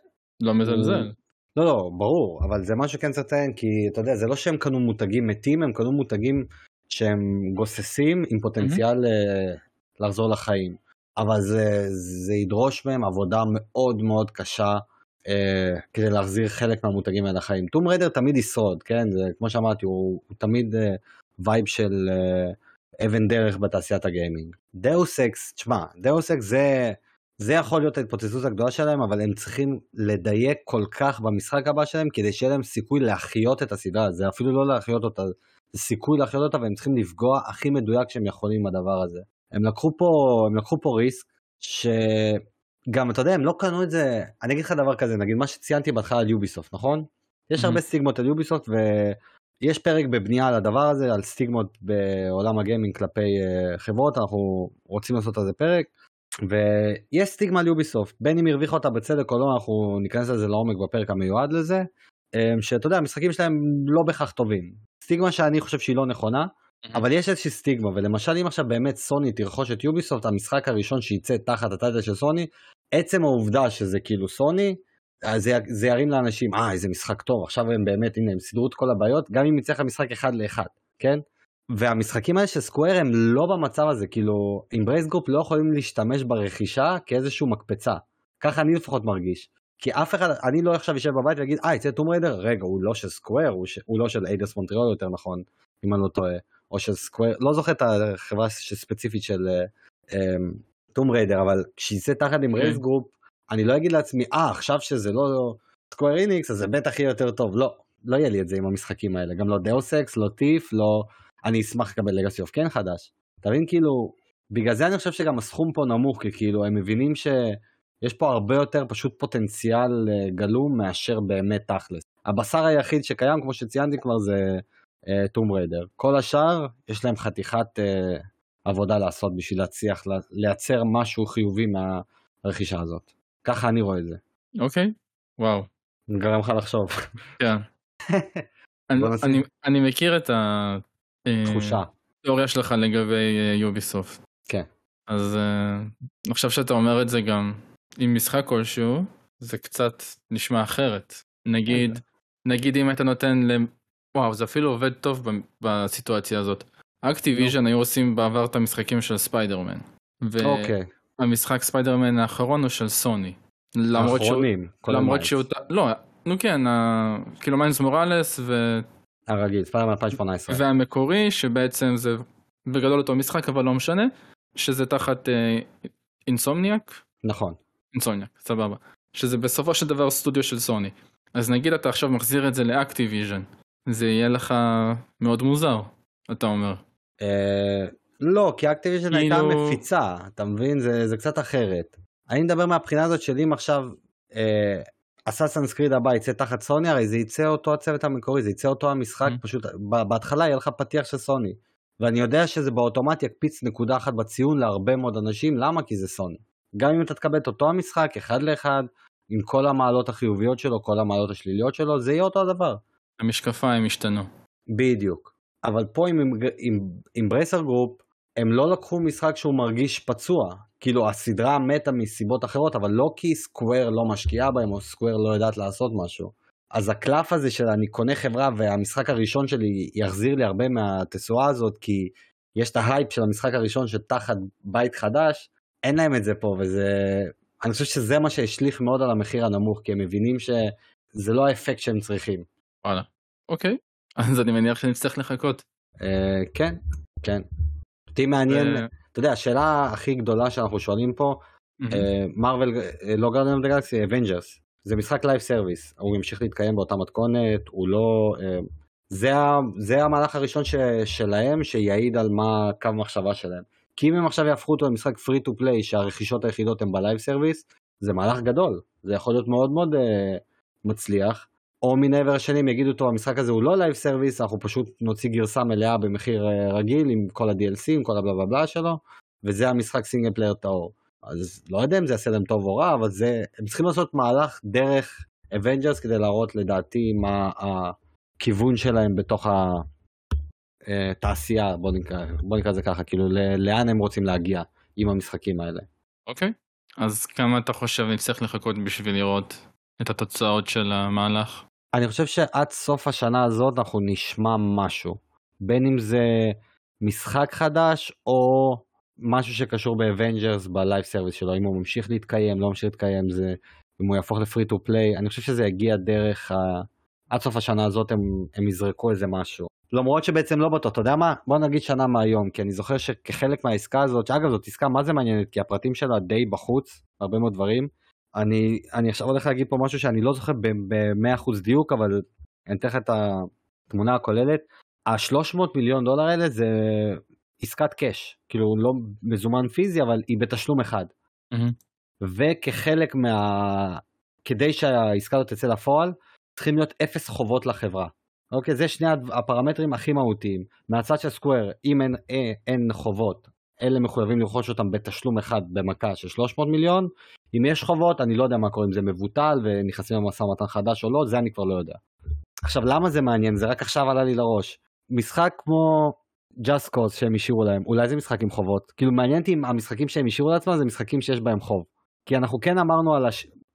[SPEAKER 1] לא מזלזל.
[SPEAKER 2] לא לא, ברור, אבל זה משהו שכן צריך לציין, כי אתה יודע, זה לא שהם קנו מותגים מתים, הם קנו מותגים שהם גוססים עם פוטנציאל אה, לחזור לחיים. אבל זה, זה ידרוש מהם עבודה מאוד מאוד קשה אה, כדי להחזיר חלק מהמותגים האלה לחיים. טום ריידר תמיד ישרוד, כן? זה כמו שאמרתי, הוא, הוא תמיד אה, vibe של אה, אבן דרך בתעשיית הגיימינג. Deus Ex, תשמע, Deus Ex זה, זה יכול להיות ההתפוצצות הגדולה שלהם, אבל הם צריכים לדייק כל כך במשחק הבא שלהם, כדי שיהיה להם סיכוי להחיות את הסדרה, זה אפילו לא להחיות אותה, זה סיכוי להחיות אותה, והם צריכים לפגוע הכי מדויק שהם יכולים עם הדבר הזה. הם לקחו פה, הם לקחו פה ריסק, שגם, אתה יודע, הם לא קנו את זה, אני אגיד לך דבר כזה, נגיד מה שציינתי בהתחלה על יוביסופט, נכון? יש הרבה סטיגמות על יוביסופט, ויש פרק בבנייה על הדבר הזה, על סטיגמות בעולם הגיימינג כלפי אה, חברות, אנחנו רוצים לעשות על זה פרק. ויש סטיגמה על יוביסופט, בין אם הרוויחה אותה בצדק או לא, אנחנו ניכנס לזה לעומק בפרק המיועד לזה, אה, שאתה יודע, המשחקים שלהם לא בהכרח טובים. סטיגמה שאני חושב שהיא לא נכונה, אבל יש איזושהי סטיגמה, ולמשל אם עכשיו באמת סוני תרכוש את יוביסופט, המשחק הראשון שייצא תחת הטייטל של סוני, עצם העובדה שזה כאילו סוני, אז זה, זה ירים לאנשים, אה איזה משחק טוב, עכשיו הם באמת, הנה הם סידרו את כל הבעיות, גם אם יצא לך משחק אחד לאחד, כן? והמשחקים האלה של Square הם לא במצב הזה, כאילו, Embracer Group לא יכולים להשתמש ברכישה כאיזשהו מקפצה. ככה אני לפחות מרגיש. כי אף אחד, אני לא עכשיו אשב בבית ואגיד, אה, יצא Tomb Raider? רגע, הוא לא של Square, הוא, ש... הוא לא של Eidos Montreal יותר נכון, אם אני לא טועה. או של Square, לא זוכר את החברה ספציפית של Tomb Raider, אבל כשיצא תחת Embracer Group, אני לא אגיד לעצמי, אה, עכשיו שזה לא Square Enix, אז זה בטח יהיה יותר טוב. לא, לא יהיה לי את זה עם המשחקים האלה. גם לא Deus Ex, לא Thief, לא... אני אשמח לקבל Legacy of Kain חדש. אתה מבין, כאילו, בגלל זה אני חושב שגם הסכום פה נמוך, כי כאילו, הם מבינים שיש פה הרבה יותר פשוט פוטנציאל גלום מאשר באמת תכלס. הבשר היחיד שקיים, כמו שציינתי כבר, זה Tomb uh, Raider. כל השאר, יש להם חתיכת uh, עבודה לעשות בשביל להצליח לייצר משהו חיובי מהרכישה הזאת. ככה אני רואה את זה.
[SPEAKER 1] אוקיי, okay. וואו.
[SPEAKER 2] גרם לך לחשוב.
[SPEAKER 1] כן. אני, מכיר את ה...
[SPEAKER 2] תחושה.
[SPEAKER 1] התיאוריה שלך לגבי יוביסופט.
[SPEAKER 2] כן.
[SPEAKER 1] אז עכשיו שאתה אומר את זה גם עם משחק כלשהו, זה קצת נשמע אחרת. נגיד, okay. נגיד אם היית נותן ל... וואו, זה אפילו עובד טוב בסיטואציה הזאת. Activision היו עושים בעבר את המשחקים של ספיידרמן.
[SPEAKER 2] אוקיי.
[SPEAKER 1] והמשחק ספיידרמן האחרון הוא של סוני.
[SPEAKER 2] למרות שהוא...
[SPEAKER 1] למרות שהוא... לא, נו כן, כאילו Miles Morales ו...
[SPEAKER 2] הרגיל, ספיידרמן 2018.
[SPEAKER 1] והמקורי שבעצם זה בגדול אותו משחק אבל לא משנה, שזה תחת אה, אינסומניאק.
[SPEAKER 2] נכון.
[SPEAKER 1] אינסומניאק, סבבה. שזה בסופו של דבר סטודיו של סוני. אז נגיד אתה עכשיו מחזיר את זה ל Activision, זה יהיה לך מאוד מוזר, אתה אומר.
[SPEAKER 2] אה, לא, כי Activision הייתה כאילו- מפיצה, אתה מבין? זה קצת אחרת. אני מדבר מהבחינה הזאת של אם עכשיו Assassin's Creed הבא יצא תחת סוני, הרי זה יצא אותו הצוות המקורי, זה יצא אותו המשחק, mm. פשוט בהתחלה יהיה לך פתיח של סוני. ואני יודע שזה באוטומט יקפיץ נקודה אחת בציון להרבה מאוד אנשים, למה? כי זה סוני. גם אם אתה תקבל את אותו המשחק, אחד לאחד, עם כל המעלות החיוביות שלו, כל המעלות השליליות שלו, זה יהיה אותו הדבר.
[SPEAKER 1] המשקפיים השתנו.
[SPEAKER 2] בדיוק. אבל פה עם, עם, עם Embracer Group, הם לא לקחו משחק שהוא מרגיש פצוע. כאילו הסדרה מתה מסיבות אחרות, אבל לא כי Square לא משקיעה בהם, או Square לא יודעת לעשות משהו. אז הקלף הזה של אני קונה חברה והמשחק הראשון שלי יחזיר לי הרבה מהתשואה הזאת, כי יש את ההייפ של המשחק הראשון שתחת בית חדש, אין להם את זה פה, וזה... אני חושב שזה מה שהשליך מאוד על המחיר הנמוך, כי הם מבינים שזה לא האפקט שהם צריכים.
[SPEAKER 1] וואלה, אוקיי, אז אני מניח שנצטרך לחכות.
[SPEAKER 2] אה, כן, כן. אותי מעניין, אתה יודע, השאלה הכי גדולה שאנחנו שואלים פה, Marvel, אה, לא Guardians of the Galaxy, Avengers. זה משחק live service, הוא ימשיך להתקיים באותה מתכונת, הוא לא... אה, זה, זה המהלך הראשון ש, שלהם שיעיד על מה קו המחשבה שלהם. כי אם הם עכשיו יהפכו אותו למשחק free to play שהרכישות היחידות הן ב live service, זה מהלך גדול, זה יכול להיות מאוד מאוד uh, מצליח. או מן העבר השני הם יגידו אותו המשחק הזה הוא לא live service, אנחנו פשוט נוציא גרסה מלאה במחיר uh, רגיל עם כל ה-DLC, עם כל הבלה בלה שלו, וזה המשחק single player טהור. אז לא יודע אם זה יעשה להם טוב או רע, אבל זה, הם צריכים לעשות מהלך דרך Avengers כדי להראות לדעתי מה הכיוון שלהם בתוך התעשייה, בוא נקרא, בוא נקרא זה ככה, כאילו לאן הם רוצים להגיע עם המשחקים האלה.
[SPEAKER 1] אוקיי, okay. אז כמה אתה חושב נצטרך לחכות בשביל לראות את התוצאות של המהלך?
[SPEAKER 2] אני חושב שעד סוף השנה הזאת אנחנו נשמע משהו, בין אם זה משחק חדש או משהו שקשור ב Avengers ב live service שלו, אם הוא ממשיך להתקיים, לא ממשיך להתקיים, זה, אם הוא יהפוך לפרי טו פליי, אני חושב שזה יגיע דרך, ה... עד סוף השנה הזאת הם, הם יזרקו איזה משהו. למרות שבעצם לא בטוח, אתה יודע מה? בוא נגיד שנה מהיום, כי אני זוכר שכחלק מהעסקה הזאת, שאגב זאת עסקה מה זה מעניינת, כי הפרטים שלה די בחוץ, הרבה מאוד דברים. אני, אני עכשיו הולך להגיד פה משהו שאני לא זוכר ב-100% דיוק, אבל אני אתן לך את התמונה הכוללת. ה-300 מיליון דולר האלה זה עסקת קאש, כאילו לא מזומן פיזי אבל היא בתשלום אחד. Mm-hmm. וכחלק מה... כדי שהעסקה הזאת תצא לפועל, צריכים להיות אפס חובות לחברה. אוקיי, זה שני הפרמטרים הכי מהותיים. מהצד של סקוויר, אם אין, אין, אין חובות, אלה מחויבים לרכוש אותם בתשלום אחד במכה של 300 מיליון. אם יש חובות, אני לא יודע מה קורה, אם זה מבוטל ונכנסים למשא ומתן חדש או לא, זה אני כבר לא יודע. עכשיו, למה זה מעניין? זה רק עכשיו עלה לי לראש. משחק כמו Just Cause שהם השאירו להם, אולי זה משחק עם חובות. כאילו מעניין אותי אם המשחקים שהם השאירו לעצמם זה משחקים שיש בהם חוב. כי אנחנו כן אמרנו על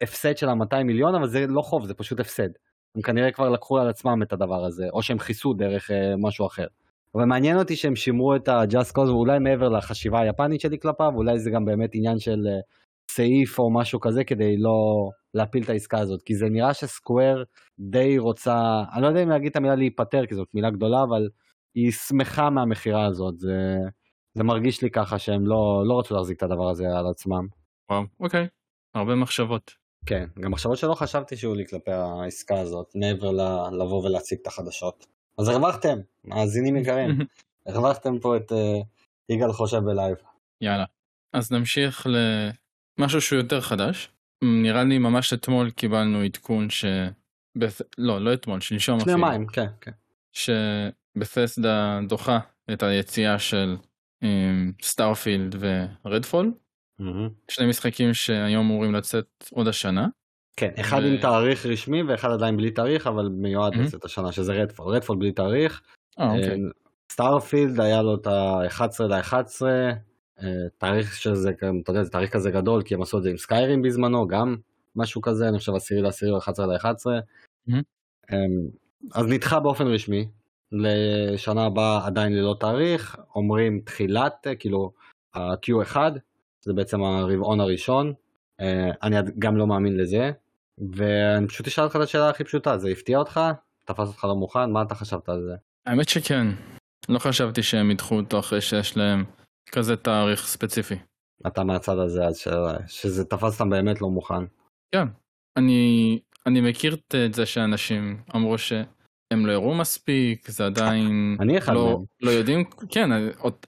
[SPEAKER 2] ההפסד של ה-200 מיליון, אבל זה לא חוב, זה פשוט הפסד. הם כנראה כבר לקחו על עצמם את הדבר הזה, או שהם כיסו דרך אה, משהו אחר. אבל מעניין אותי שהם שימרו את ה-Just Cause, ואולי מעבר לחשיבה היפנית שלי כלפיו, אולי זה גם באמת עניין של אה, סעיף או משהו כזה כדי לא להפיל את העסקה הזאת. כי זה נראה שסקוואר די רוצה, אני לא יודע אם להגיד את המילה להיפטר, כי זאת מילה גדולה, אבל היא שמחה מהמכירה הזאת, זה, זה מרגיש לי ככה שהם לא, לא רצו להחזיק את הדבר הזה על עצמם.
[SPEAKER 1] וואו, אוקיי, הרבה מחשבות.
[SPEAKER 2] כן, גם מחשבות שלא חשבתי שהיו לי כלפי העסקה הזאת, מעבר ל- לבוא ולהציג את החדשות. אז הרווחתם, מאזינים יקרים, הרווחתם פה את uh, יגאל חושב בלייב.
[SPEAKER 1] יאללה, אז נמשיך למשהו שהוא יותר חדש. נראה לי ממש אתמול קיבלנו עדכון ש... בפ... לא, לא אתמול, שלשום
[SPEAKER 2] אפילו. יומיים, כן, כן.
[SPEAKER 1] ש Bethesda דוחה את היציאה של Starfield ו Redfall. שני משחקים שהיו אמורים לצאת עוד השנה.
[SPEAKER 2] כן, אחד ו... עם תאריך רשמי ואחד עדיין בלי תאריך, אבל מיועד לצאת השנה, שזה Redfall. Redfall בלי תאריך.
[SPEAKER 1] אה, אוקיי.
[SPEAKER 2] Starfield היה לו את ה-11 ל-11, תאריך שזה, אתה יודע, זה תאריך כזה גדול, כי הם עשו את זה עם סקיירים בזמנו, גם משהו כזה, אני חושב 10 ל-10 או 11 ל-11. אז נדחה באופן רשמי, לשנה הבאה עדיין ללא תאריך, אומרים תחילת, כאילו, ה-Q1, זה בעצם הרבעון הראשון, אה, אני גם לא מאמין לזה, ואני פשוט אשאל אותך את השאלה הכי פשוטה, זה הפתיע אותך? תפס אותך לא מוכן? מה אתה חשבת על זה?
[SPEAKER 1] האמת שכן, לא חשבתי שהם ידחו אותו אחרי שיש להם כזה תאריך ספציפי.
[SPEAKER 2] אתה מהצד הזה, אז ש... שזה תפס אותם באמת לא מוכן.
[SPEAKER 1] כן, אני, אני מכיר את זה שאנשים אמרו שהם לא הראו מספיק, זה עדיין
[SPEAKER 2] אני אחד
[SPEAKER 1] לא,
[SPEAKER 2] מהם.
[SPEAKER 1] לא יודעים, כן,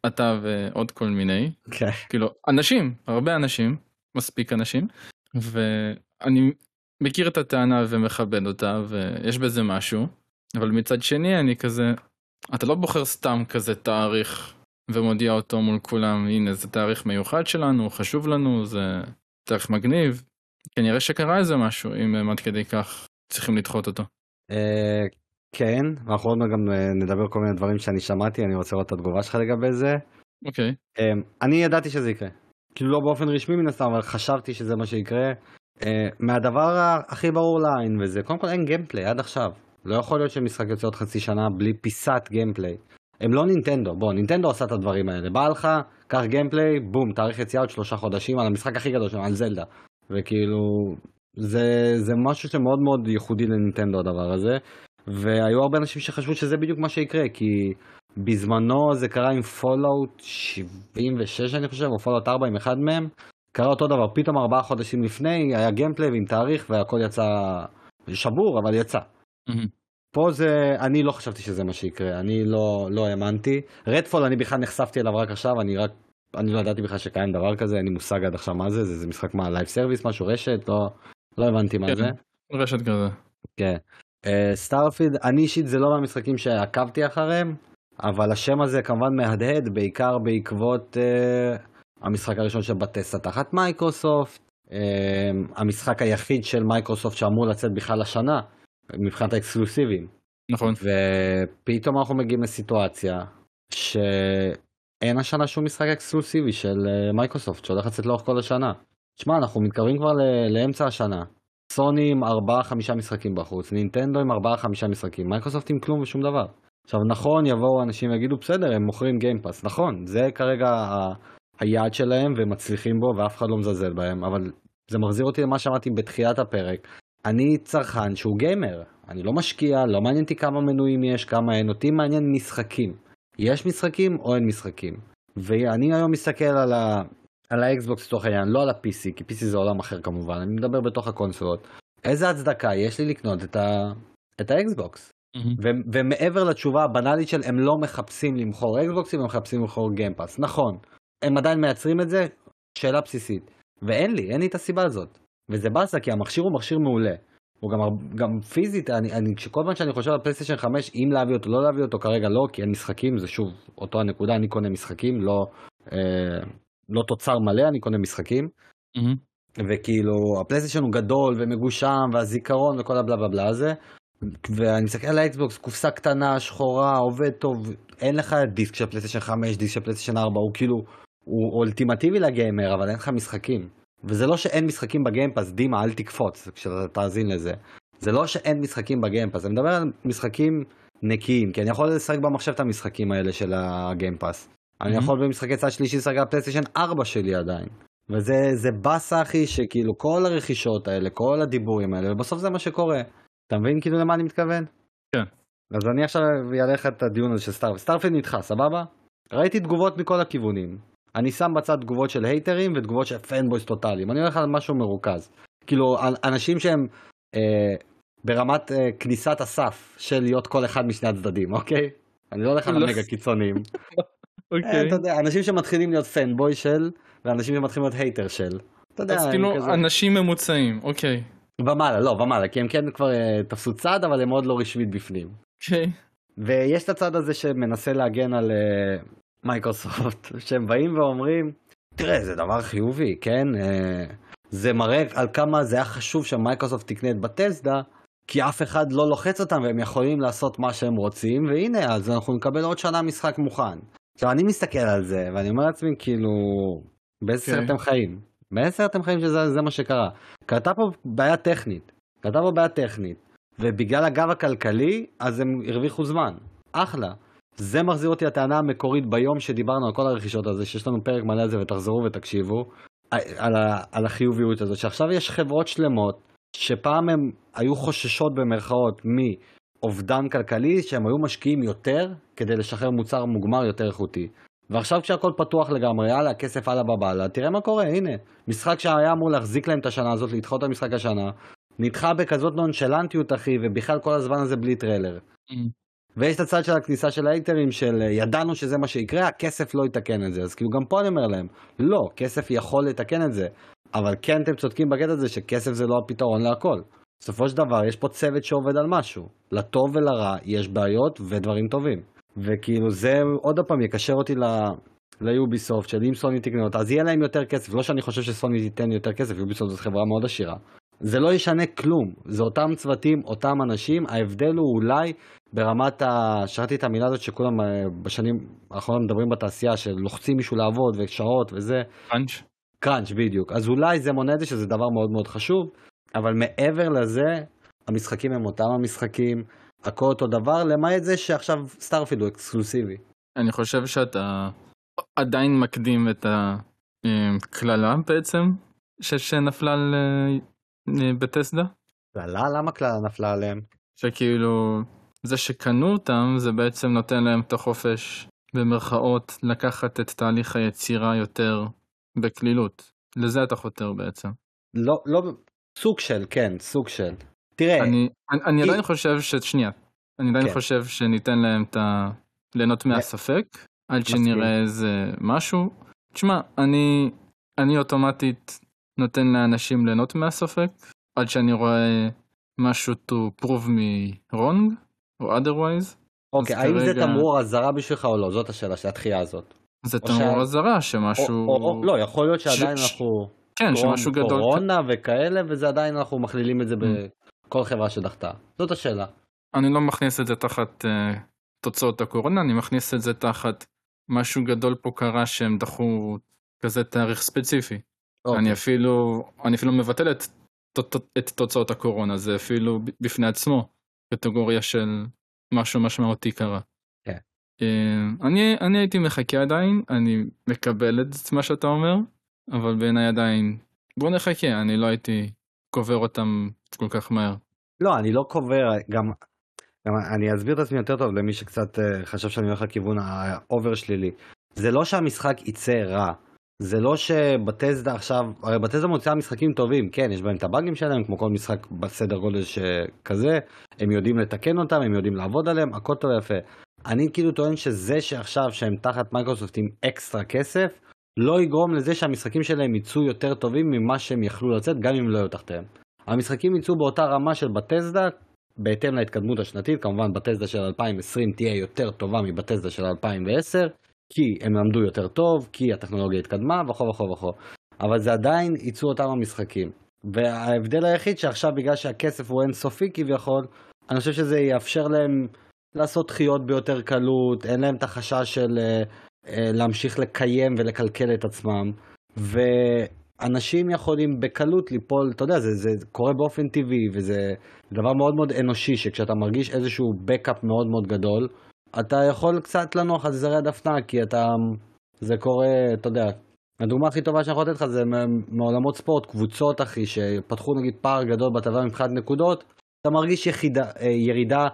[SPEAKER 1] אתה ועוד כל מיני,
[SPEAKER 2] כן.
[SPEAKER 1] כאילו, אנשים, הרבה אנשים, מספיק אנשים, ואני מכיר את הטענה ומכבד אותה, ויש בזה משהו, אבל מצד שני אני כזה, אתה לא בוחר סתם כזה תאריך ומודיע אותו מול כולם, הנה זה תאריך מיוחד שלנו, חשוב לנו, זה תאריך מגניב. כנראה שקרה איזה משהו, אם הם עד כדי כך צריכים לדחות אותו.
[SPEAKER 2] אה, כן, ואנחנו עוד מעט גם אה, נדבר כל מיני דברים שאני שמעתי, אני רוצה לראות את התגובה שלך לגבי זה.
[SPEAKER 1] אוקיי.
[SPEAKER 2] אה, אני ידעתי שזה יקרה. כאילו לא באופן רשמי מן הסתם, אבל חשבתי שזה מה שיקרה. מהדבר הכי ברור לעין וזה, קודם כל אין gameplay עד עכשיו. לא יכול להיות שמשחק יוצא עוד חצי שנה בלי פיסת gameplay. הם לא נינטנדו, בוא, נינטנדו עשה את הדברים האלה. בא לך, קח gameplay, בום, תאריך יציאה עוד שלושה חודשים על המשחק הכי גדול שלנו, על זלדה. וכאילו, זה, זה משהו שמאוד מאוד ייחודי לנינטנדו הדבר הזה. והיו הרבה אנשים שחשבו שזה בדיוק מה שיקרה, כי בזמנו זה קרה עם Fallout 76 אני חושב, או Fallout 4 עם אחד מהם. קרה אותו דבר, פתאום ארבעה חודשים לפני היה gameplay עם תאריך והכל יצא שבור, אבל יצא.
[SPEAKER 1] Mm-hmm.
[SPEAKER 2] פה זה, אני לא חשבתי שזה מה שיקרה, אני לא, לא האמנתי. Redfall אני בכלל נחשפתי אליו רק עכשיו, אני רק, אני לא ידעתי בכלל שקיים דבר כזה, אין לי מושג עד עכשיו מה זה, זה, זה משחק מה, live service, משהו רשת, לא, לא הבנתי מה
[SPEAKER 1] כן,
[SPEAKER 2] זה.
[SPEAKER 1] רשת כזה.
[SPEAKER 2] כן. Starfield, אני אישית זה לא מהמשחקים שעקבתי אחריהם, אבל השם הזה כמובן מהדהד, בעיקר בעקבות uh, המשחק הראשון של Bethesda תחת מייקרוסופט, uh, המשחק היחיד של מייקרוסופט שאמור לצאת בכלל השנה. מבחינת האקסקלוסיבים.
[SPEAKER 1] נכון.
[SPEAKER 2] ופתאום אנחנו מגיעים לסיטואציה שאין השנה שום משחק אקסקלוסיבי של אה, מייקרוסופט שהולך לצאת לאורך כל השנה. תשמע, אנחנו מתקרבים כבר לאמצע השנה. סוני עם 4-5 משחקים בחוץ, נינטנדו עם 4-5 משחקים, מייקרוסופט עם כלום ושום דבר. עכשיו נכון, יבואו אנשים ויגידו בסדר, הם מוכרים Game Pass, נכון, זה כרגע ה... היעד שלהם והם מצליחים בו ואף אחד לא מזלזל בהם, אבל זה מחזיר אותי למה שאמרתי בתחילת הפרק. אני צרכן שהוא גיימר, אני לא משקיע, לא מעניין אותי כמה מנויים יש, כמה אין, אותי מעניין משחקים. יש משחקים או אין משחקים. ואני היום מסתכל על, ה... על ה Xbox לצורך העניין, לא על ה-PC, כי PC זה עולם אחר כמובן, אני מדבר בתוך הקונסולות. איזה הצדקה יש לי לקנות את, ה... את ה Xbox? Mm-hmm. ו- ומעבר לתשובה הבנאלית של הם לא מחפשים למכור Xboxים, הם מחפשים למכור Game Pass. נכון, הם עדיין מייצרים את זה, שאלה בסיסית. ואין לי, אין לי את הסיבה הזאת. וזה באסה כי המכשיר הוא מכשיר מעולה. הוא גם, גם פיזית, אני, אני, כל פעם שאני חושב על פלייסטיישן 5, אם להביא אותו, לא להביא אותו, כרגע לא, כי אין משחקים, זה שוב אותו הנקודה, אני קונה משחקים, לא, אה, לא תוצר מלא, אני קונה משחקים.
[SPEAKER 1] Mm-hmm.
[SPEAKER 2] וכאילו, הפלייסטיישן הוא גדול ומגושם, והזיכרון וכל הבלה בלה בלה הזה. ואני מסתכל על ה Xbox, קופסה קטנה, שחורה, עובד טוב, אין לך דיסק של פלייסטיישן 5, דיסק של פלייסטיישן 4, הוא כאילו, הוא אולטימטיבי לגיימר, אבל אין לך משחקים. וזה לא שאין משחקים ב Game Pass, דימה אל תקפוץ כשאתה תאזין לזה. זה לא שאין משחקים ב Game Pass, אני מדבר על משחקים נקיים, כי אני יכול לשחק במחשב את המשחקים האלה של ה Game Pass. Mm-hmm. אני יכול במשחקי צד שלישי לשחק על פלייסטיישן 4 שלי עדיין. וזה באסה אחי שכאילו כל הרכישות האלה, כל הדיבורים האלה, ובסוף זה מה שקורה. אתה מבין כאילו למה אני מתכוון?
[SPEAKER 1] כן.
[SPEAKER 2] אז אני עכשיו אעלה לך את הדיון הזה של Starfield. Starfield נדחה, סבבה? ראיתי תגובות מכל הכיוונים. אני שם בצד תגובות של הייטרים ותגובות של fanboys טוטאליים. אני הולך על משהו מרוכז. כאילו, אנשים שהם אה, ברמת אה, כניסת הסף של להיות כל אחד משני הצדדים, אוקיי? אני לא הולך על המגה קיצוניים.
[SPEAKER 1] אוקיי.
[SPEAKER 2] אה, אתה יודע, אנשים שמתחילים להיות fanboy של, ואנשים שמתחילים להיות hater של. אתה יודע,
[SPEAKER 1] אז כאילו אנשים ממוצעים, אוקיי.
[SPEAKER 2] ומעלה, לא, ומעלה, כי הם כן כבר אה, תפסו צד, אבל הם עוד לא רשמית בפנים.
[SPEAKER 1] אוקיי.
[SPEAKER 2] ויש את הצד הזה שמנסה להגן על אה, מייקרוסופט, שהם באים ואומרים, תראה, זה דבר חיובי, כן? זה מראה על כמה זה היה חשוב שמייקרוסופט תקנה את בטסדה, כי אף אחד לא לוחץ אותם והם יכולים לעשות מה שהם רוצים, והנה, אז אנחנו נקבל עוד שנה משחק מוכן. עכשיו, אני מסתכל על זה, ואני אומר לעצמי, כאילו, באיזה
[SPEAKER 1] כן.
[SPEAKER 2] סרט אתם חיים? באיזה סרט אתם חיים שזה זה מה שקרה? קרתה פה בעיה טכנית, קרתה פה בעיה טכנית, ובגלל הגב הכלכלי, אז הם הרוויחו זמן. אחלה. זה מחזיר אותי לטענה המקורית ביום שדיברנו על כל הרכישות הזה, שיש לנו פרק מלא על זה ותחזרו ותקשיבו, על, ה, על החיוביות הזאת, שעכשיו יש חברות שלמות שפעם הם היו חוששות במרכאות מאובדן כלכלי, שהם היו משקיעים יותר כדי לשחרר מוצר מוגמר יותר איכותי. ועכשיו כשהכל פתוח לגמרי, יאללה, כסף על באב אללה, תראה מה קורה, הנה. משחק שהיה אמור להחזיק להם את השנה הזאת, לדחות את המשחק השנה, נדחה בכזאת נונשלנטיות, אחי, ובכלל כל הזמן הזה בלי טריילר. ויש את הצד של הכניסה של ההייטרים של אה, ידענו שזה מה שיקרה, הכסף לא יתקן את זה. אז כאילו גם פה אני אומר להם, לא, כסף יכול לתקן את זה. אבל כן אתם צודקים בקטע הזה שכסף זה לא הפתרון להכל. בסופו של דבר יש פה צוות שעובד על משהו. לטוב ולרע יש בעיות ודברים טובים. וכאילו זה עוד פעם יקשר אותי ל... ליוביסופט של אם סוני תקנה אותה אז יהיה להם יותר כסף לא שאני חושב שסוני תיתן יותר כסף יוביסופט זאת חברה מאוד עשירה זה לא ישנה כלום. זה אותם צוותים אותם אנשים. ההבדל הוא אולי ברמת ה... שרתי את המילה הזאת שכולם אה, בשנים האחרונות מדברים בתעשייה שלוחצים מישהו לעבוד ושעות וזה.
[SPEAKER 1] פאנץ'?
[SPEAKER 2] קראנץ' בדיוק. אז אולי זה מונה את זה שזה דבר מאוד מאוד חשוב אבל מעבר לזה המשחקים הם אותם המשחקים. הכל אותו דבר למעט זה שעכשיו Starfield הוא אקסקלוסיבי.
[SPEAKER 1] אני חושב שאתה עדיין מקדים את הקללה בעצם ש- שנפלה על אה, Bethesda
[SPEAKER 2] קללה? למה קללה נפלה עליהם?
[SPEAKER 1] שכאילו זה שקנו אותם זה בעצם נותן להם את החופש במרכאות לקחת את תהליך היצירה יותר בקלילות לזה אתה חותר בעצם.
[SPEAKER 2] לא, לא, סוג של, כן, סוג של. תראה,
[SPEAKER 1] אני, אני, אני עדיין חושב ש... שנייה. אני עדיין
[SPEAKER 2] כן.
[SPEAKER 1] חושב שניתן להם את ה... ליהנות מהספק, עד. שנראה איזה משהו. תשמע, אני, אני אוטומטית נותן לאנשים ליהנות מהספק, עד שאני רואה משהו to prove me wrong, או otherwise.
[SPEAKER 2] אוקיי,
[SPEAKER 1] אז
[SPEAKER 2] האם זה
[SPEAKER 1] כרגע-
[SPEAKER 2] תמרור אזהרה בשבילך או לא? זאת השאלה של התחייה הזאת.
[SPEAKER 1] זה
[SPEAKER 2] או
[SPEAKER 1] תמרור אזהרה
[SPEAKER 2] או,
[SPEAKER 1] שמשהו...
[SPEAKER 2] או, או, לא, יכול להיות שעדיין
[SPEAKER 1] ש-
[SPEAKER 2] אנחנו...
[SPEAKER 1] כן, שמשהו
[SPEAKER 2] קורונה-
[SPEAKER 1] גדול...
[SPEAKER 2] קורונה וכאלה, וזה עדיין אנחנו מכלילים את זה
[SPEAKER 1] Mm.
[SPEAKER 2] בכל חברה שדחתה. זאת השאלה.
[SPEAKER 1] אני לא מכניס את זה תחת uh, תוצאות הקורונה, אני מכניס את זה תחת משהו גדול פה קרה שהם דחו כזה תאריך ספציפי.
[SPEAKER 2] אוקיי.
[SPEAKER 1] אני אפילו, אני אפילו מבטל את, את תוצאות הקורונה, זה אפילו בפני עצמו קטגוריה של משהו משמעותי קרה.
[SPEAKER 2] כן.
[SPEAKER 1] אה, אני, אני הייתי מחכה עדיין, אני מקבל את מה שאתה אומר, אבל בעיניי עדיין, בוא נחכה, אני לא הייתי קובר אותם כל כך מהר.
[SPEAKER 2] לא, אני לא קובר, גם, גם אני אסביר את עצמי יותר טוב למי שקצת אה, חשב שאני הולך לכיוון ה over שלילי. זה לא שהמשחק יצא רע. זה לא ש Bethesda עכשיו, הרי Bethesda מוציאה משחקים טובים, כן, יש בהם את הבאגים שלהם, כמו כל משחק בסדר גודל שכזה, הם יודעים לתקן אותם, הם יודעים לעבוד עליהם, הכל טוב ויפה. אני כאילו טוען שזה שעכשיו שהם תחת מייקרוסופט עם אקסטרה כסף, לא יגרום לזה שהמשחקים שלהם יצאו יותר טובים ממה שהם יכלו לצאת, גם אם לא יהיו תחתיהם. המשחקים יצאו באותה רמה של Bethesda, בהתאם להתקדמות השנתית, כמובן Bethesda של 2020 תהיה יותר טובה מ Bethesda של 2010, כי הם למדו יותר טוב, כי הטכנולוגיה התקדמה וכו' וכו' וכו'. אבל זה עדיין יצאו אותם המשחקים. וההבדל היחיד שעכשיו בגלל שהכסף הוא אינסופי כביכול, אני חושב שזה יאפשר להם לעשות דחיות ביותר קלות, אין להם את החשש של אה, אה, להמשיך לקיים ולקלקל את עצמם. ואנשים יכולים בקלות ליפול, אתה יודע, זה, זה קורה באופן טבעי, וזה דבר מאוד מאוד אנושי, שכשאתה מרגיש איזשהו בקאפ מאוד מאוד גדול, אתה יכול קצת לנוח על זרי הדפנה, כי אתה, זה קורה, אתה יודע, הדוגמה הכי טובה שאני יכול לתת לך זה מעולמות ספורט, קבוצות אחי, שפתחו נגיד פער גדול בטבלה מבחינת נקודות, אתה מרגיש יחידה, אה, ירידה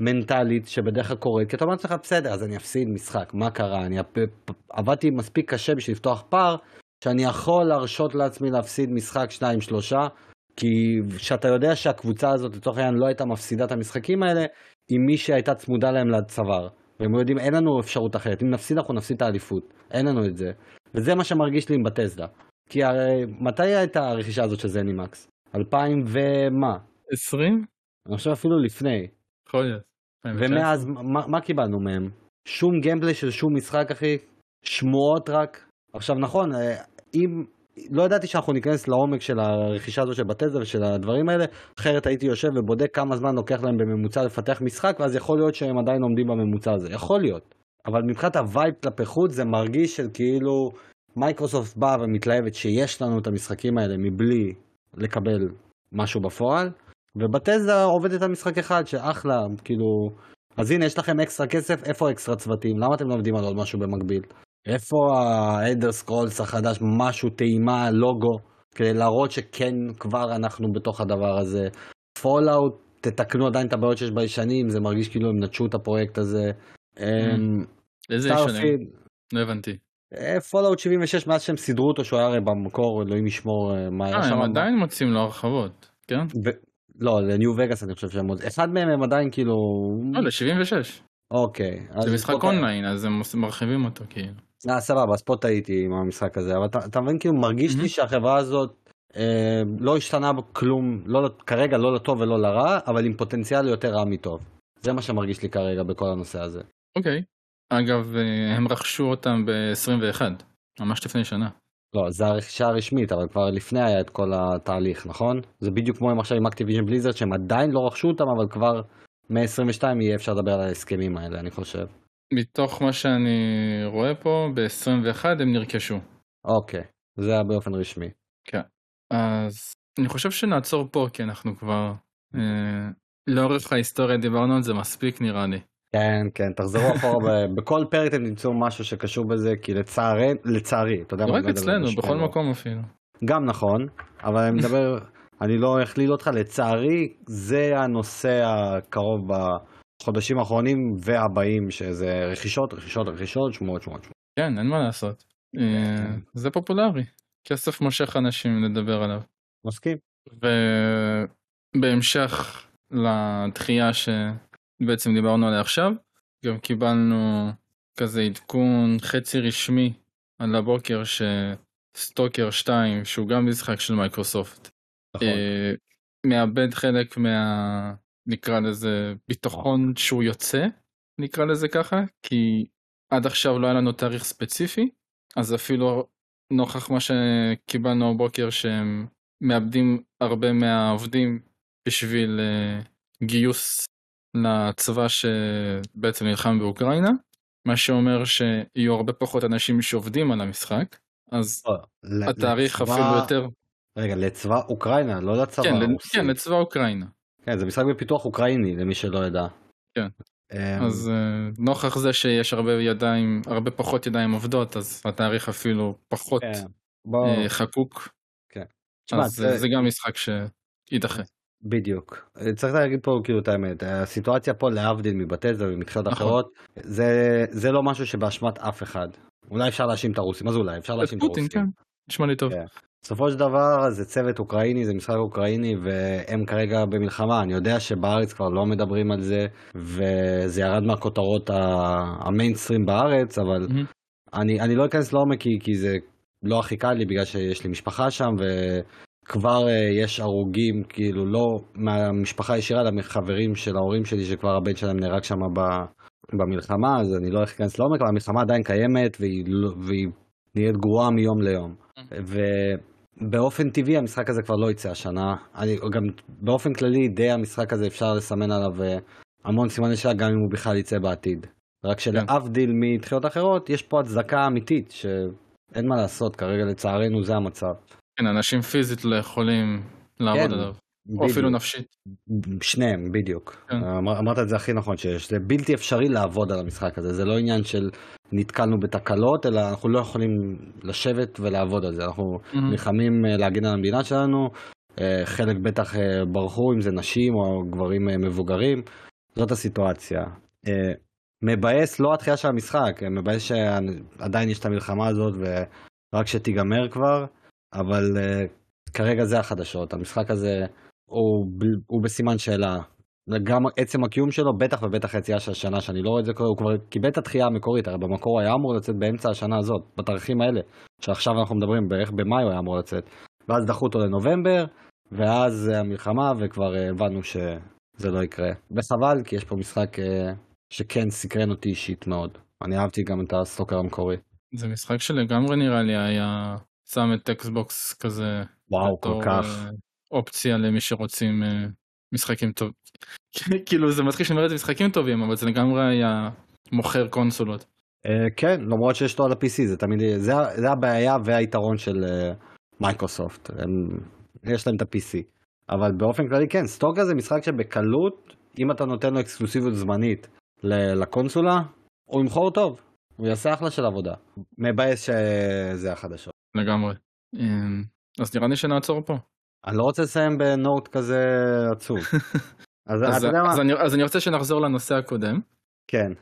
[SPEAKER 2] מנטלית שבדרך כלל קורית, כי אתה אומר לעצמך בסדר, אז אני אפסיד משחק, מה קרה? אני עבדתי מספיק קשה בשביל לפתוח פער, שאני יכול להרשות לעצמי להפסיד משחק שניים שלושה, כי כשאתה יודע שהקבוצה הזאת לצורך העניין לא הייתה מפסידה את המשחקים האלה, עם מי שהייתה צמודה להם לצוואר. והם יודעים אין לנו אפשרות אחרת, אם נפסיד אנחנו נפסיד את האליפות, אין לנו את זה. וזה מה שמרגיש לי עם בטסדה. כי הרי מתי הייתה הרכישה הזאת של זנימקס? 2000 ומה?
[SPEAKER 1] 20?
[SPEAKER 2] אני חושב אפילו לפני.
[SPEAKER 1] יכול להיות.
[SPEAKER 2] ומאז מה, מה קיבלנו מהם? שום גיימפליי של שום משחק אחי? שמועות רק? עכשיו נכון, אה, אם, לא ידעתי שאנחנו ניכנס לעומק של הרכישה הזו של בתזה ושל הדברים האלה, אחרת הייתי יושב ובודק כמה זמן לוקח להם בממוצע לפתח משחק, ואז יכול להיות שהם עדיין עומדים בממוצע הזה, יכול להיות. אבל מבחינת ה vibe כלפי חוץ זה מרגיש של כאילו מייקרוסופט באה ומתלהבת שיש לנו את המשחקים האלה מבלי לקבל משהו בפועל, ו Bethesda עובדת על משחק אחד שאחלה, כאילו, אז הנה יש לכם אקסטרה כסף, איפה אקסטרה צוותים? למה אתם לא עובדים על עוד משהו במקביל? איפה ה Elder Scrolls החדש, משהו, טעימה, לוגו, כדי להראות שכן כבר אנחנו בתוך הדבר הזה. Fallout, תתקנו עדיין את הבעיות שיש בישנים, זה מרגיש כאילו הם נטשו את הפרויקט הזה.
[SPEAKER 1] Mm. איזה ישנים? לא הבנתי.
[SPEAKER 2] Fallout 76 מאז שהם סידרו אותו שהוא היה הרי במקור אלוהים ישמור אה, מה היה
[SPEAKER 1] שם. הם עדיין מוציאים לו הרחבות, כן?
[SPEAKER 2] לא, ל New Vegas אני חושב שהם עוד, אחד מהם הם עדיין כאילו...
[SPEAKER 1] לא, ל-76.
[SPEAKER 2] אוקיי.
[SPEAKER 1] זה משחק אונליין, אז הם מרחיבים אותו כאילו.
[SPEAKER 2] אה, סבבה, אז פה טעיתי עם המשחק הזה, אבל אתה, אתה מבין, כאילו, מרגיש לי שהחברה הזאת אה, לא השתנה כלום, לא, כרגע לא לטוב ולא לרע, אבל עם פוטנציאל יותר רע מטוב. זה מה שמרגיש לי כרגע בכל הנושא הזה.
[SPEAKER 1] אוקיי. אגב, אה, הם רכשו אותם ב-21, ממש לפני שנה.
[SPEAKER 2] לא, זה הרכישה הרשמית, אבל כבר לפני היה את כל התהליך, נכון? זה בדיוק כמו עם עכשיו עם אקטיביז'ן בליזרד, שהם עדיין לא רכשו אותם, אבל כבר מ-22 יהיה אפשר לדבר על ההסכמים האלה, אני חושב.
[SPEAKER 1] מתוך מה שאני רואה פה, ב-21 הם נרכשו.
[SPEAKER 2] אוקיי, זה היה באופן רשמי.
[SPEAKER 1] כן. אז אני חושב שנעצור פה, כי אנחנו כבר... אה, לאורך ההיסטוריה דיברנו על זה מספיק נראה לי.
[SPEAKER 2] כן, כן, תחזרו אחורה, בכל פרק אתם תמצאו משהו שקשור בזה, כי לצערי, לצערי, אתה יודע
[SPEAKER 1] מה, רק אצלנו, בכל מקום אפילו.
[SPEAKER 2] גם נכון, אבל אני מדבר, אני לא אכליל אותך, לצערי, זה הנושא הקרוב בחודשים האחרונים והבאים, שזה רכישות, רכישות, רכישות, שמועות, שמועות, שמועות.
[SPEAKER 1] כן, אין מה לעשות. אה, זה פופולרי, כסף מושך אנשים לדבר עליו.
[SPEAKER 2] מסכים.
[SPEAKER 1] ובהמשך לדחייה ש... בעצם דיברנו עליה עכשיו, גם קיבלנו כזה עדכון חצי רשמי על הבוקר שסטוקר 2, שהוא גם משחק של מייקרוסופט, נכון. אה, מאבד חלק מה... נקרא לזה ביטחון שהוא יוצא, נקרא לזה ככה, כי עד עכשיו לא היה לנו תאריך ספציפי, אז אפילו נוכח מה שקיבלנו הבוקר שהם מאבדים הרבה מהעובדים בשביל uh, גיוס לצבא שבעצם נלחם באוקראינה, מה שאומר שיהיו הרבה פחות אנשים שעובדים על המשחק, אז לא, התאריך לצבא... אפילו יותר.
[SPEAKER 2] רגע, לצבא אוקראינה, לא לצבא
[SPEAKER 1] כן, הרוסי. כן, לצבא אוקראינה.
[SPEAKER 2] כן, זה משחק בפיתוח אוקראיני, למי שלא ידע.
[SPEAKER 1] כן. אמ, אז אה, נוכח זה שיש הרבה ידיים, הרבה פחות ידיים עובדות, אז התאריך אפילו פחות כן. אה, חקוק. כן. אז זה... זה גם משחק שידחה.
[SPEAKER 2] בדיוק. צריך להגיד פה כאילו את האמת, הסיטואציה פה להבדיל מבתזה ומתחילת נכון. אחרות, זה, זה לא משהו שבאשמת אף אחד. אולי אפשר להאשים את הרוסים, אז אולי אפשר להאשים את הרוסים. כן,
[SPEAKER 1] נשמע לי טוב.
[SPEAKER 2] בסופו של דבר זה צוות אוקראיני, זה משחק אוקראיני והם כרגע במלחמה. אני יודע שבארץ כבר לא מדברים על זה וזה ירד מהכותרות המיינסטרים בארץ, אבל mm-hmm. אני, אני לא אכנס לעומק כי, כי זה לא הכי קל לי בגלל שיש לי משפחה שם ו... כבר uh, יש הרוגים, כאילו לא מהמשפחה הישירה, אלא מחברים של ההורים שלי שכבר הבן שלהם נהרג שם במלחמה, אז אני לא להיכנס לעומק, אבל המלחמה עדיין קיימת והיא, לא, והיא נהיית גרועה מיום ליום. ובאופן טבעי המשחק הזה כבר לא יצא השנה. אני, גם באופן כללי די המשחק הזה אפשר לסמן עליו אה, המון סימני שאלה גם אם הוא בכלל יצא בעתיד. רק שלהבדיל מתחילת אחרות, יש פה הצדקה אמיתית שאין מה לעשות, כרגע לצערנו זה המצב.
[SPEAKER 1] כן, אנשים פיזית לא יכולים לעבוד כן, עליו. או אפילו נפשית.
[SPEAKER 2] שניהם, בדיוק. כן. אמר, אמרת את זה הכי נכון שיש. זה בלתי אפשרי לעבוד על המשחק הזה. זה לא עניין של נתקלנו בתקלות, אלא אנחנו לא יכולים לשבת ולעבוד על זה. אנחנו mm-hmm. נלחמים אה, להגן על המדינה שלנו. אה, חלק בטח אה, ברחו, אם זה נשים או גברים מבוגרים. זאת הסיטואציה. מבאס לא התחילה של המשחק, מבאס שעדיין יש את המלחמה הזאת ורק שתיגמר כבר. אבל כרגע זה החדשות, המשחק הזה הוא, הוא בסימן שאלה. גם עצם הקיום שלו, בטח ובטח היציאה של השנה, שאני לא רואה את זה קורה, הוא כבר קיבל את הדחייה המקורית, הרי במקור הוא היה אמור לצאת באמצע השנה הזאת, בתאריכים האלה, שעכשיו אנחנו מדברים, בערך במאי הוא היה אמור לצאת. ואז דחו אותו לנובמבר, ואז המלחמה, וכבר הבנו שזה לא יקרה. וחבל, כי יש פה משחק uh, שכן סקרן אותי אישית מאוד. אני אהבתי גם את ה Stalker המקורי.
[SPEAKER 1] זה משחק שלגמרי נראה לי היה שם את Xbox כזה
[SPEAKER 2] וואו, כל כך.
[SPEAKER 1] אופציה למי שרוצים אה, משחקים טוב. כאילו זה מצחיק שאני אומר את זה משחקים טובים אבל זה לגמרי היה מוכר קונסולות.
[SPEAKER 2] אה, כן, למרות שיש לו על ה-PC, זה תמיד, זה, הבעיה והיתרון של אה, מייקרוסופט. הם, יש להם את ה-PC. אבל באופן כללי כן, סטוקה זה משחק שבקלות, אם אתה נותן לו אקסקלוסיביות זמנית לקונסולה, הוא ימכור טוב. הוא יעשה אחלה של עבודה. מבאס שזה החדשות.
[SPEAKER 1] לגמרי. אה, אז נראה לי שנעצור פה.
[SPEAKER 2] אני לא רוצה לסיים בנוט כזה עצוב. אז
[SPEAKER 1] אז,
[SPEAKER 2] יודע מה?
[SPEAKER 1] אז, אני, אז אני רוצה שנחזור לנושא הקודם.
[SPEAKER 2] כן,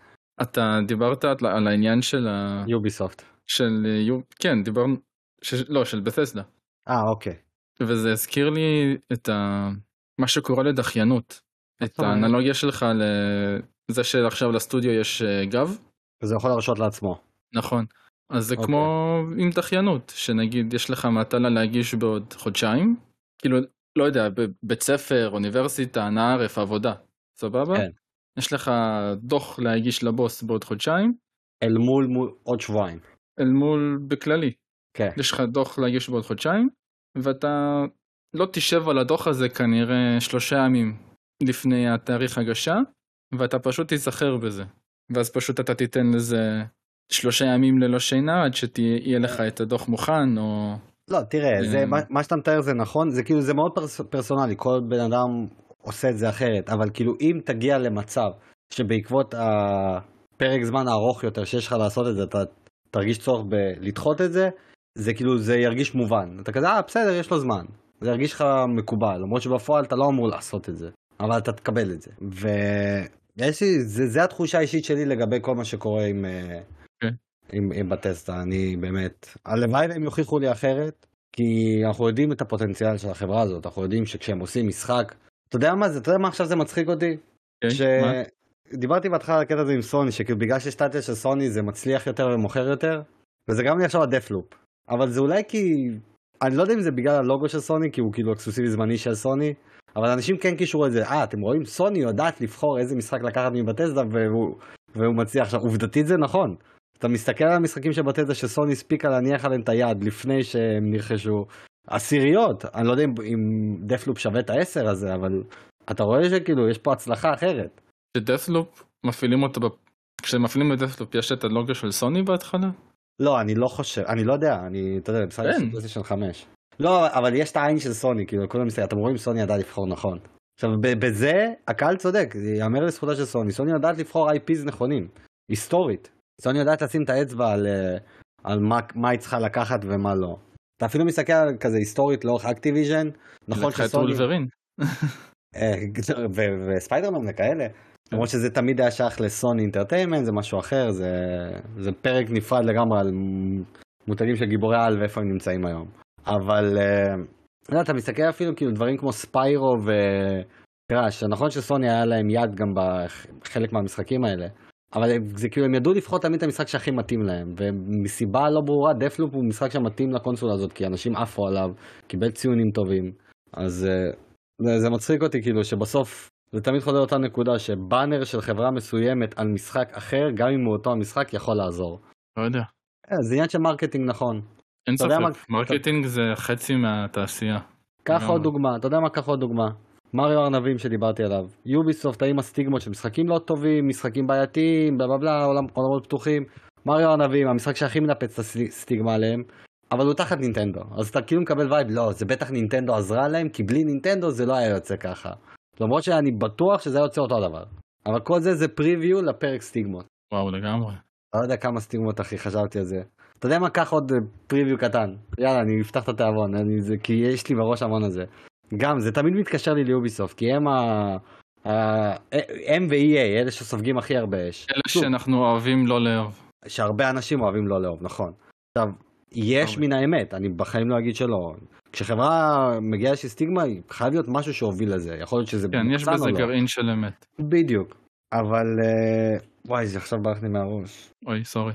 [SPEAKER 1] אתה דיברת על, על העניין של ה...
[SPEAKER 2] יוביסופט.
[SPEAKER 1] של אה, יו... כן דיברנו... ש... לא של בתסדה.
[SPEAKER 2] אה, אוקיי.
[SPEAKER 1] וזה הזכיר לי את ה... מה שקורה לדחיינות. את? האנלוגיה שלך לזה שעכשיו לסטודיו יש אה, גב.
[SPEAKER 2] וזה יכול להרשות לעצמו.
[SPEAKER 1] נכון. אז זה
[SPEAKER 2] אוקיי.
[SPEAKER 1] כמו עם דחיינות, שנגיד יש לך מטלה להגיש בעוד חודשיים, כאילו, לא יודע, בבית ספר, אוניברסיטה, אנא ערף, עבודה, סבבה?
[SPEAKER 2] כן.
[SPEAKER 1] יש לך דוח להגיש לבוס בעוד חודשיים,
[SPEAKER 2] אל מול, מול עוד שבועיים.
[SPEAKER 1] אל מול בכללי.
[SPEAKER 2] כן.
[SPEAKER 1] יש לך דוח להגיש בעוד חודשיים, ואתה לא תשב על הדוח הזה כנראה שלושה ימים לפני התאריך הגשה, ואתה פשוט תיזכר בזה. ואז פשוט אתה תיתן לזה שלושה ימים ללא שינה עד שיהיה לך את הדוח מוכן, או...
[SPEAKER 2] לא, תראה, זה,
[SPEAKER 1] אה.
[SPEAKER 2] מה, מה שאתה מתאר זה נכון, זה כאילו, זה מאוד פרס, פרסונלי, כל בן אדם עושה את זה אחרת, אבל כאילו אם תגיע למצב שבעקבות הפרק זמן הארוך יותר שיש לך לעשות את זה, אתה תרגיש צורך בלדחות את זה, זה כאילו, זה ירגיש מובן. אתה כזה, אה, בסדר, יש לו זמן. זה ירגיש לך מקובל, למרות שבפועל אתה לא אמור לעשות את זה, אבל אתה תקבל את זה. ויש לי, זה, זה התחושה האישית שלי לגבי כל מה שקורה עם...
[SPEAKER 1] כן.
[SPEAKER 2] עם, עם בטסטה, אני באמת, הלוואי והם יוכיחו לי אחרת, כי אנחנו יודעים את הפוטנציאל של החברה הזאת, אנחנו יודעים שכשהם עושים משחק, אתה יודע מה זה, אתה יודע מה עכשיו זה מצחיק אותי?
[SPEAKER 1] אוקיי, מה?
[SPEAKER 2] דיברתי בהתחלה על הקטע הזה עם סוני, שכאילו בגלל שיש סטטיה של סוני זה מצליח יותר ומוכר יותר, וזה גם לי עכשיו ה Deathloop. אבל זה אולי כי, אני לא יודע אם זה בגלל הלוגו של סוני, כי הוא כאילו אקסקלוסיבי זמני של סוני, אבל אנשים כן קישרו את זה, אה, אתם רואים, סוני יודעת לבחור איזה משחק לקחת מ Bethesda, והוא, והוא מצליח. עכשיו, עובדתית זה נכון. אתה מסתכל על המשחקים של Bethesda ש Sony הספיקה להניח עליהם את היד לפני שהם נרכשו עשיריות, אני לא יודע אם, אם Deathloop שווה את העשר הזה, אבל אתה רואה שכאילו יש פה הצלחה אחרת.
[SPEAKER 1] ש Deathloop מפעילים אותו, בפ- כשמפעילים את Deathloop יש את הלוגו של סוני בהתחלה?
[SPEAKER 2] לא, אני לא חושב, אני לא יודע, אני, אתה יודע, בסדר. יש PlayStation 5. לא, אבל יש את העין של סוני, כאילו, כולם מסתכלים, אתם רואים, סוני ידעה לבחור נכון. עכשיו, בזה, הקהל צודק, זה ייאמר לזכותה של Sony, Sony יודעת לבחור IPs נכונים, היסטורית. סוני יודעת לשים את האצבע על, אה, על מה, מה היא צריכה לקחת ומה לא. אתה אפילו מסתכל על כזה היסטורית לאורך Activision, נכון
[SPEAKER 1] ש
[SPEAKER 2] Sony,
[SPEAKER 1] Wolverine.
[SPEAKER 2] אה, וספיידרמן וכאלה, למרות שזה תמיד היה שייך ל Sony Entertainment, זה משהו אחר, זה, זה פרק נפרד לגמרי על מותגים של גיבורי על ואיפה הם נמצאים היום. אבל, אה, לא אתה מסתכל אפילו כאילו דברים כמו Spyro ו Crash, נכון שסוני היה להם יד גם בחלק מהמשחקים האלה, אבל זה כאילו הם ידעו לבחור תמיד את המשחק שהכי מתאים להם, ומסיבה לא ברורה Deathloop הוא משחק שמתאים לקונסולה הזאת, כי אנשים עפו עליו, קיבל ציונים טובים, אז אה, זה, זה מצחיק אותי כאילו שבסוף זה תמיד חוזר לאותה נקודה שבאנר של חברה מסוימת על משחק אחר, גם אם הוא אותו המשחק, יכול לעזור.
[SPEAKER 1] לא יודע.
[SPEAKER 2] אה, זה עניין של marketing נכון.
[SPEAKER 1] אין
[SPEAKER 2] אתה
[SPEAKER 1] ספק, marketing זה חצי מהתעשייה.
[SPEAKER 2] קח. עוד דוגמה, אתה יודע מה? קח עוד דוגמה. מריו ארנבים שדיברתי עליו. Ubisoft, עם הסטיגמות של משחקים לא טובים, משחקים בעייתיים, בלה בלה בלה, עולם, עולמות פתוחים. מריו ארנבים, המשחק שהכי מנפץ את הסטיגמה עליהם, אבל הוא תחת נינטנדו. אז אתה כאילו מקבל vibe, לא, זה בטח נינטנדו עזרה להם, כי בלי נינטנדו זה לא היה יוצא ככה. למרות שאני בטוח שזה היה יוצא אותו הדבר. אבל כל זה זה preview לפרק סטיגמות.
[SPEAKER 1] וואו לגמרי.
[SPEAKER 2] לא יודע כמה סטיגמות אחי חשבתי על זה. אתה יודע מה? קח עוד preview קטן. יאללה, אני אפתח את התיאבון, אני- זה- כי יש לי בראש המון על זה. גם, זה תמיד מתקשר לי ליוביסופט, כי הם ה... ה- הם ו-EA, אלה שסופגים הכי הרבה אש.
[SPEAKER 1] אלה שאנחנו אוהבים לא לאהוב.
[SPEAKER 2] שהרבה אנשים אוהבים לא לאהוב, נכון. עכשיו, יש. מן האמת, אני בחיים לא אגיד שלא. כשחברה מגיעה לאיזושהי סטיגמה, חייב להיות משהו שהוביל לזה. יכול להיות שזה
[SPEAKER 1] כן, יש בזה. גרעין של אמת.
[SPEAKER 2] בדיוק. אבל, אה, וואי, זה עכשיו ברח לי מהראש.
[SPEAKER 1] אוי, סורי.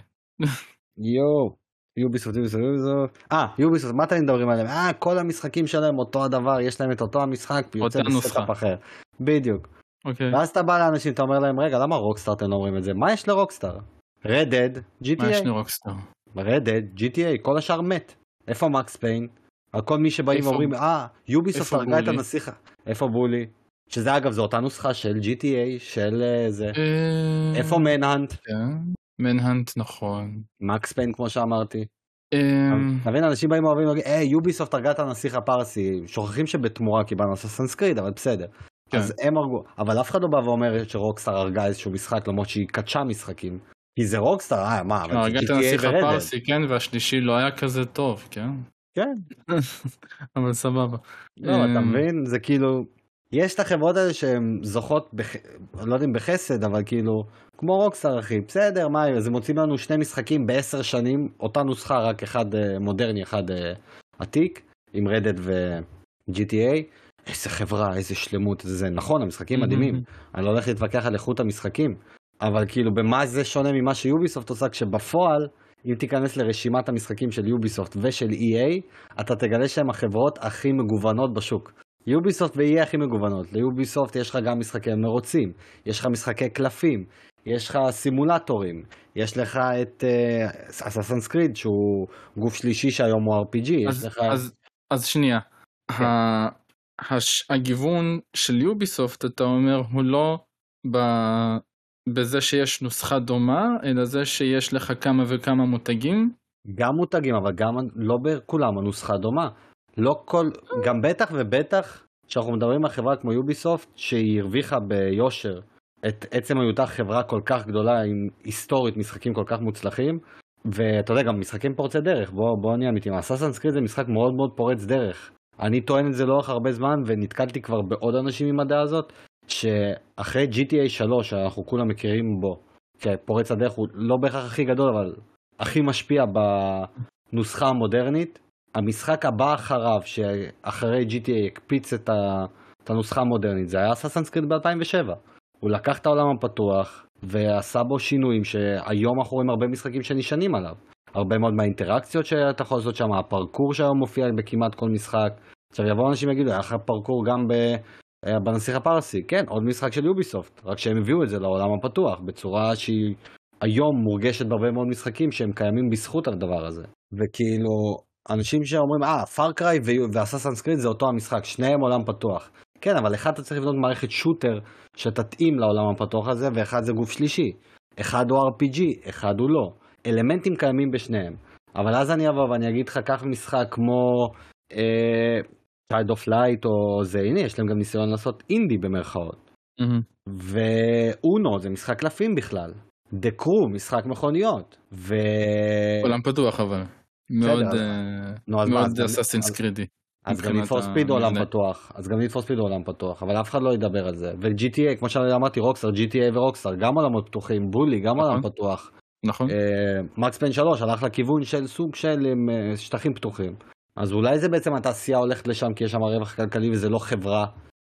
[SPEAKER 2] יואו, יוביסופט, יוביסופט, יוביסופט. אה, יוביסופט, מה אתם מדברים עליהם? אה, כל המשחקים שלהם אותו הדבר, יש להם את אותו המשחק, יוצא.
[SPEAKER 1] ב
[SPEAKER 2] setup אחר. בדיוק.
[SPEAKER 1] אוקיי.
[SPEAKER 2] ואז אתה בא לאנשים, אתה אומר להם, רגע, למה רוקסטאר אתם לא אומרים את זה? מה יש לרוקסטאר? רדד,
[SPEAKER 1] מה יש
[SPEAKER 2] GTA.
[SPEAKER 1] לרוקסטאר?
[SPEAKER 2] רדד, GTA, כל השאר מת. איפה מקס פיין? כל מי שבאים ואומרים, אה, יוביסופט הרגה את? הנסיך. איפה בולי? שזה אגב, זו אותה נוסחה של GTA, של אה, זה.
[SPEAKER 1] אה,
[SPEAKER 2] איפה מנהנט?
[SPEAKER 1] כן, מנהנט נכון.
[SPEAKER 2] מקס פיין כמו שאמרתי.
[SPEAKER 1] אה,
[SPEAKER 2] אתה מבין, אנשים באים ואוהבים להגיד, היי, יוביסופט הרגה את הנסיך הפרסי, שוכחים שבתמורה קיבלנו אססנס קריד, אבל בסדר.
[SPEAKER 1] כן.
[SPEAKER 2] אז הם הרגו, אבל אף אחד לא בא ואומר שרוקסטאר הרגה איזשהו משחק, למרות שהיא קדשה משחקים. כי זה רוקסטאר, אה, מה, אבל
[SPEAKER 1] הרגת
[SPEAKER 2] GTA
[SPEAKER 1] הנסיך
[SPEAKER 2] ו-Red Dead.
[SPEAKER 1] הפרסי, כן, והשלישי לא היה כזה טוב, כן?
[SPEAKER 2] כן.
[SPEAKER 1] אבל סבבה.
[SPEAKER 2] לא, אתה
[SPEAKER 1] אמ,
[SPEAKER 2] מבין? זה כאילו, יש את החברות האלה שהן זוכות, בח... לא יודע אם בחסד, אבל כאילו, כמו רוקסטאר אחי, בסדר, מה, אז הם מוצאים לנו שני משחקים בעשר שנים, אותה נוסחה, רק אחד אה, מודרני, אחד אה, עתיק, עם רדד ו-GTA. איזה חברה, איזה שלמות, זה, נכון, המשחקים מדהימים, אני לא הולך להתווכח על איכות המשחקים, אבל כאילו, במה זה שונה ממה שיוביסופט עושה, כשבפועל, אם תיכנס לרשימת המשחקים של יוביסופט ושל EA, אתה תגלה שהם החברות הכי מגוונות בשוק. יוביסופט ו-EA הכי מגוונות. ליוביסופט יש לך גם משחקי מרוצים, יש לך משחקי קלפים, יש לך סימולטורים, יש לך את אססנס uh, קריד שהוא גוף שלישי שהיום הוא RPG,
[SPEAKER 1] אז,
[SPEAKER 2] לך...
[SPEAKER 1] אז, אז שנייה,
[SPEAKER 2] כן.
[SPEAKER 1] ה, הש, הגיוון של יוביסופט אתה אומר הוא לא ב, בזה שיש נוסחה דומה אלא זה שיש לך כמה וכמה מותגים
[SPEAKER 2] גם מותגים, אבל גם לא בכולם הנוסחה דומה. לא כל, גם בטח ובטח כשאנחנו מדברים על חברה כמו יוביסופט, שהיא הרוויחה ביושר את עצם היותה חברה כל כך גדולה עם היסטורית משחקים כל כך מוצלחים, ואתה יודע, גם משחקים פורצי דרך, בוא, בוא נהיה אמיתיים, אססנס קריד זה משחק מאוד מאוד פורץ דרך. אני טוען את זה לאורך הרבה זמן, ונתקלתי כבר בעוד אנשים עם הדעה הזאת, שאחרי GTA 3, שאנחנו כולם מכירים בו, כפורץ הדרך הוא לא בהכרח הכי גדול, אבל הכי משפיע בנוסחה המודרנית, המשחק הבא אחריו, שאחרי GTA הקפיץ את, ה, את הנוסחה המודרנית, זה היה אססנס קריד ב-2007. הוא לקח את העולם הפתוח ועשה בו שינויים שהיום אנחנו רואים הרבה משחקים שנשענים עליו. הרבה מאוד מהאינטראקציות שאתה יכול לעשות שם, הפרקור שהיום מופיע בכמעט כל משחק. עכשיו יבואו אנשים ויגידו, היה לך פרקור גם ב... אה, בנסיך הפרסי, כן, עוד משחק של יוביסופט, רק שהם הביאו את זה לעולם הפתוח בצורה שהיא היום מורגשת בהרבה מאוד משחקים שהם קיימים בזכות הדבר הזה. וכאילו, אנשים שאומרים, אה, Far Cry ו Assassin's Creed זה אותו המשחק, שניהם עולם פתוח. כן, אבל אחד אתה צריך לבנות מערכת shooter שתתאים לעולם הפתוח הזה, ואחד זה גוף שלישי. אחד הוא RPG, אחד הוא לא. אלמנטים קיימים בשניהם. אבל אז אני אבוא ואני אגיד לך, קח משחק כמו אה, Child of Light או זה, הנה, יש להם גם ניסיון לעשות אינדי במרכאות. ואונו זה משחק קלפים בכלל. The Crew, משחק מכוניות. ו...
[SPEAKER 1] עולם פתוח אבל. מאוד אה, אסאסינס
[SPEAKER 2] אז-
[SPEAKER 1] קרידי.
[SPEAKER 2] אז גם speed הוא עולם. פתוח, אז גם speed הוא עולם פתוח, אבל אף אחד לא ידבר על זה. ו-GTA, כמו שאמרתי, רוקסטאר, GTA ורוקסטאר, גם עולמות פתוחים, בולי, גם
[SPEAKER 1] נכון.
[SPEAKER 2] עולם פתוח.
[SPEAKER 1] נכון?
[SPEAKER 2] מקס פן 3 הלך לכיוון של סוג של אה, שטחים פתוחים. אז אולי זה בעצם התעשייה הולכת לשם כי יש שם רווח כלכלי וזה לא חברה.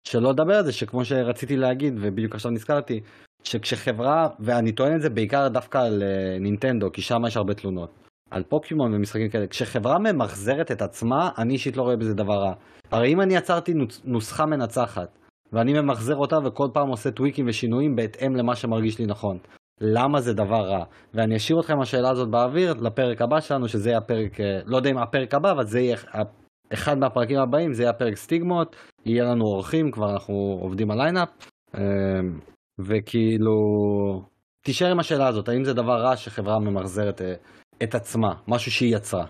[SPEAKER 2] שלא לדבר על זה שכמו שרציתי להגיד ובדיוק עכשיו נזכרתי, שכשחברה, ואני טוען את זה בעיקר דווקא על אה, נינטנדו, כי שם יש הרבה תלונות. על פוקימון ומשחקים כאלה, כשחברה ממחזרת את עצמה, אני אישית לא רואה בזה דבר רע. הרי אם אני יצרתי נוס- נוסחה מנצחת, ואני ממחזר אותה וכל פעם עושה טוויקים ושינויים בהתאם למה שמרגיש לי נכון. למה זה דבר רע? ואני אשאיר אתכם השאלה הזאת באוויר לפרק הבא שלנו, שזה יהיה הפרק, אה, לא יודע אם הפרק הבא, אבל זה יהיה אחד מהפרקים הבאים, זה יהיה הפרק סטיגמות, יהיה לנו אורחים, כבר אנחנו עובדים על lineup, אה, וכאילו, תישאר עם השאלה הזאת, האם זה דבר רע שחברה ממחזרת אה, את עצמה, משהו שהיא יצרה.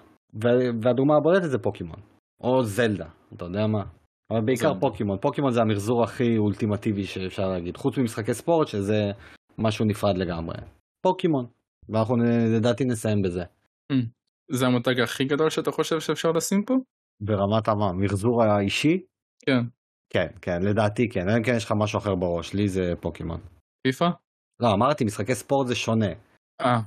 [SPEAKER 2] והדוגמה הבולטת זה פוקימון, או זלדה, אתה יודע מה? אבל בעיקר
[SPEAKER 1] זלדה.
[SPEAKER 2] פוקימון, פוקימון זה המחזור הכי אולטימטיבי שאפשר להגיד, חוץ ממשחקי ספורט שזה משהו נפרד לגמרי. פוקימון, ואנחנו לדעתי נסיים בזה.
[SPEAKER 1] זה המותג הכי גדול שאתה חושב שאפשר לשים פה?
[SPEAKER 2] ברמת המחזור האישי?
[SPEAKER 1] כן.
[SPEAKER 2] כן, כן, לדעתי כן, אלא אם כן יש לך משהו אחר בראש, לי זה פוקימון.
[SPEAKER 1] פיפא?
[SPEAKER 2] לא, אמרתי, משחקי ספורט זה שונה.
[SPEAKER 1] אה.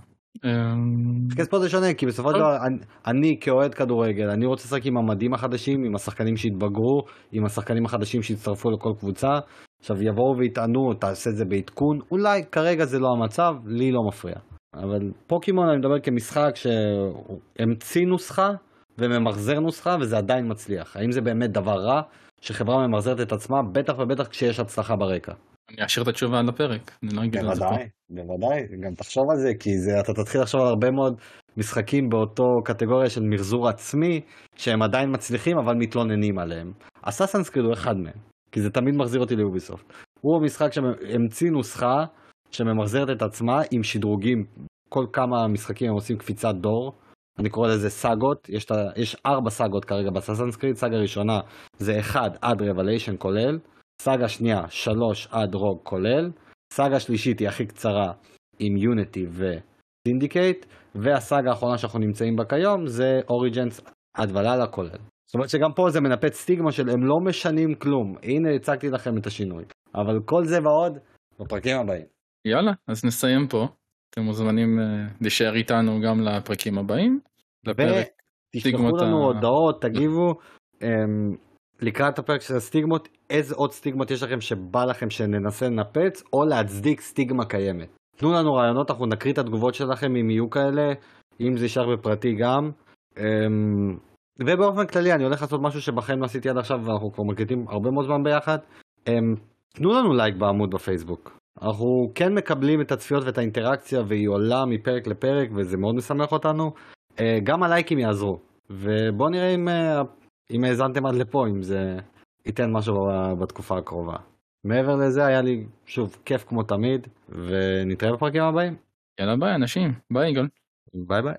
[SPEAKER 2] משחקי ספורט זה שונה, כי בסופו של דבר, אני, אני כאוהד כדורגל, אני רוצה לשחק עם המדים החדשים, עם השחקנים שהתבגרו, עם השחקנים החדשים שהצטרפו לכל קבוצה. עכשיו יבואו ויטענו, תעשה את זה בעדכון, אולי כרגע זה לא המצב, לי לא מפריע. אבל פוקימון אני מדבר כמשחק שהמציא נוסחה וממחזר נוסחה וזה עדיין מצליח. האם זה באמת דבר רע שחברה ממחזרת את עצמה, בטח ובטח כשיש הצלחה ברקע.
[SPEAKER 1] אני אשאיר את התשובה על הפרק, אני לא אגיד את זה פה.
[SPEAKER 2] בוודאי, גם תחשוב על זה, כי זה, אתה תתחיל לחשוב על הרבה מאוד משחקים באותו קטגוריה של מחזור עצמי, שהם עדיין מצליחים אבל מתלוננים עליהם. אסאסנס הוא אחד מהם, כי זה תמיד מחזיר אותי ליוביסופט. הוא המשחק שהמציא נוסחה שממחזרת את עצמה עם שדרוגים. כל כמה משחקים הם עושים קפיצת דור, אני קורא לזה סאגות, יש, ארבע סאגות כרגע ב Assassin's Creed, סאגה ראשונה זה 1 עד Revelations כולל, סאגה שנייה 3 עד Rogue כולל, סאגה שלישית היא הכי קצרה עם Unity ו Syndicate, והסאגה האחרונה שאנחנו נמצאים בה כיום זה Origins עד ולאלה כולל. זאת אומרת שגם פה זה מנפץ סטיגמה של הם לא משנים כלום, הנה הצגתי לכם את השינוי. אבל כל זה ועוד בפרקים הבאים.
[SPEAKER 1] יאללה, אז נסיים פה. אתם מוזמנים uh, להישאר איתנו גם לפרקים הבאים.
[SPEAKER 2] לפרק תשלחו לנו ה... הודעות, תגיבו um, לקראת הפרק של הסטיגמות, איזה עוד סטיגמות יש לכם שבא לכם שננסה לנפץ, או להצדיק סטיגמה קיימת. תנו לנו רעיונות, אנחנו נקריא את התגובות שלכם אם יהיו כאלה, אם זה יישאר בפרטי גם. Um, ובאופן כללי אני הולך לעשות משהו שבחיים לא עשיתי עד עכשיו ואנחנו כבר מקליטים הרבה מאוד זמן ביחד. Um, תנו לנו לייק בעמוד בפייסבוק. אנחנו כן מקבלים את הצפיות ואת האינטראקציה והיא עולה מפרק לפרק וזה מאוד משמח אותנו. אה, גם הלייקים יעזרו. ובואו נראה אם, אה, אם האזנתם עד לפה, אם זה ייתן משהו בתקופה הקרובה. מעבר לזה היה לי שוב כיף כמו תמיד ונתראה בפרקים הבאים.
[SPEAKER 1] יאללה ביי אנשים, ביי יגאל.
[SPEAKER 2] ביי ביי.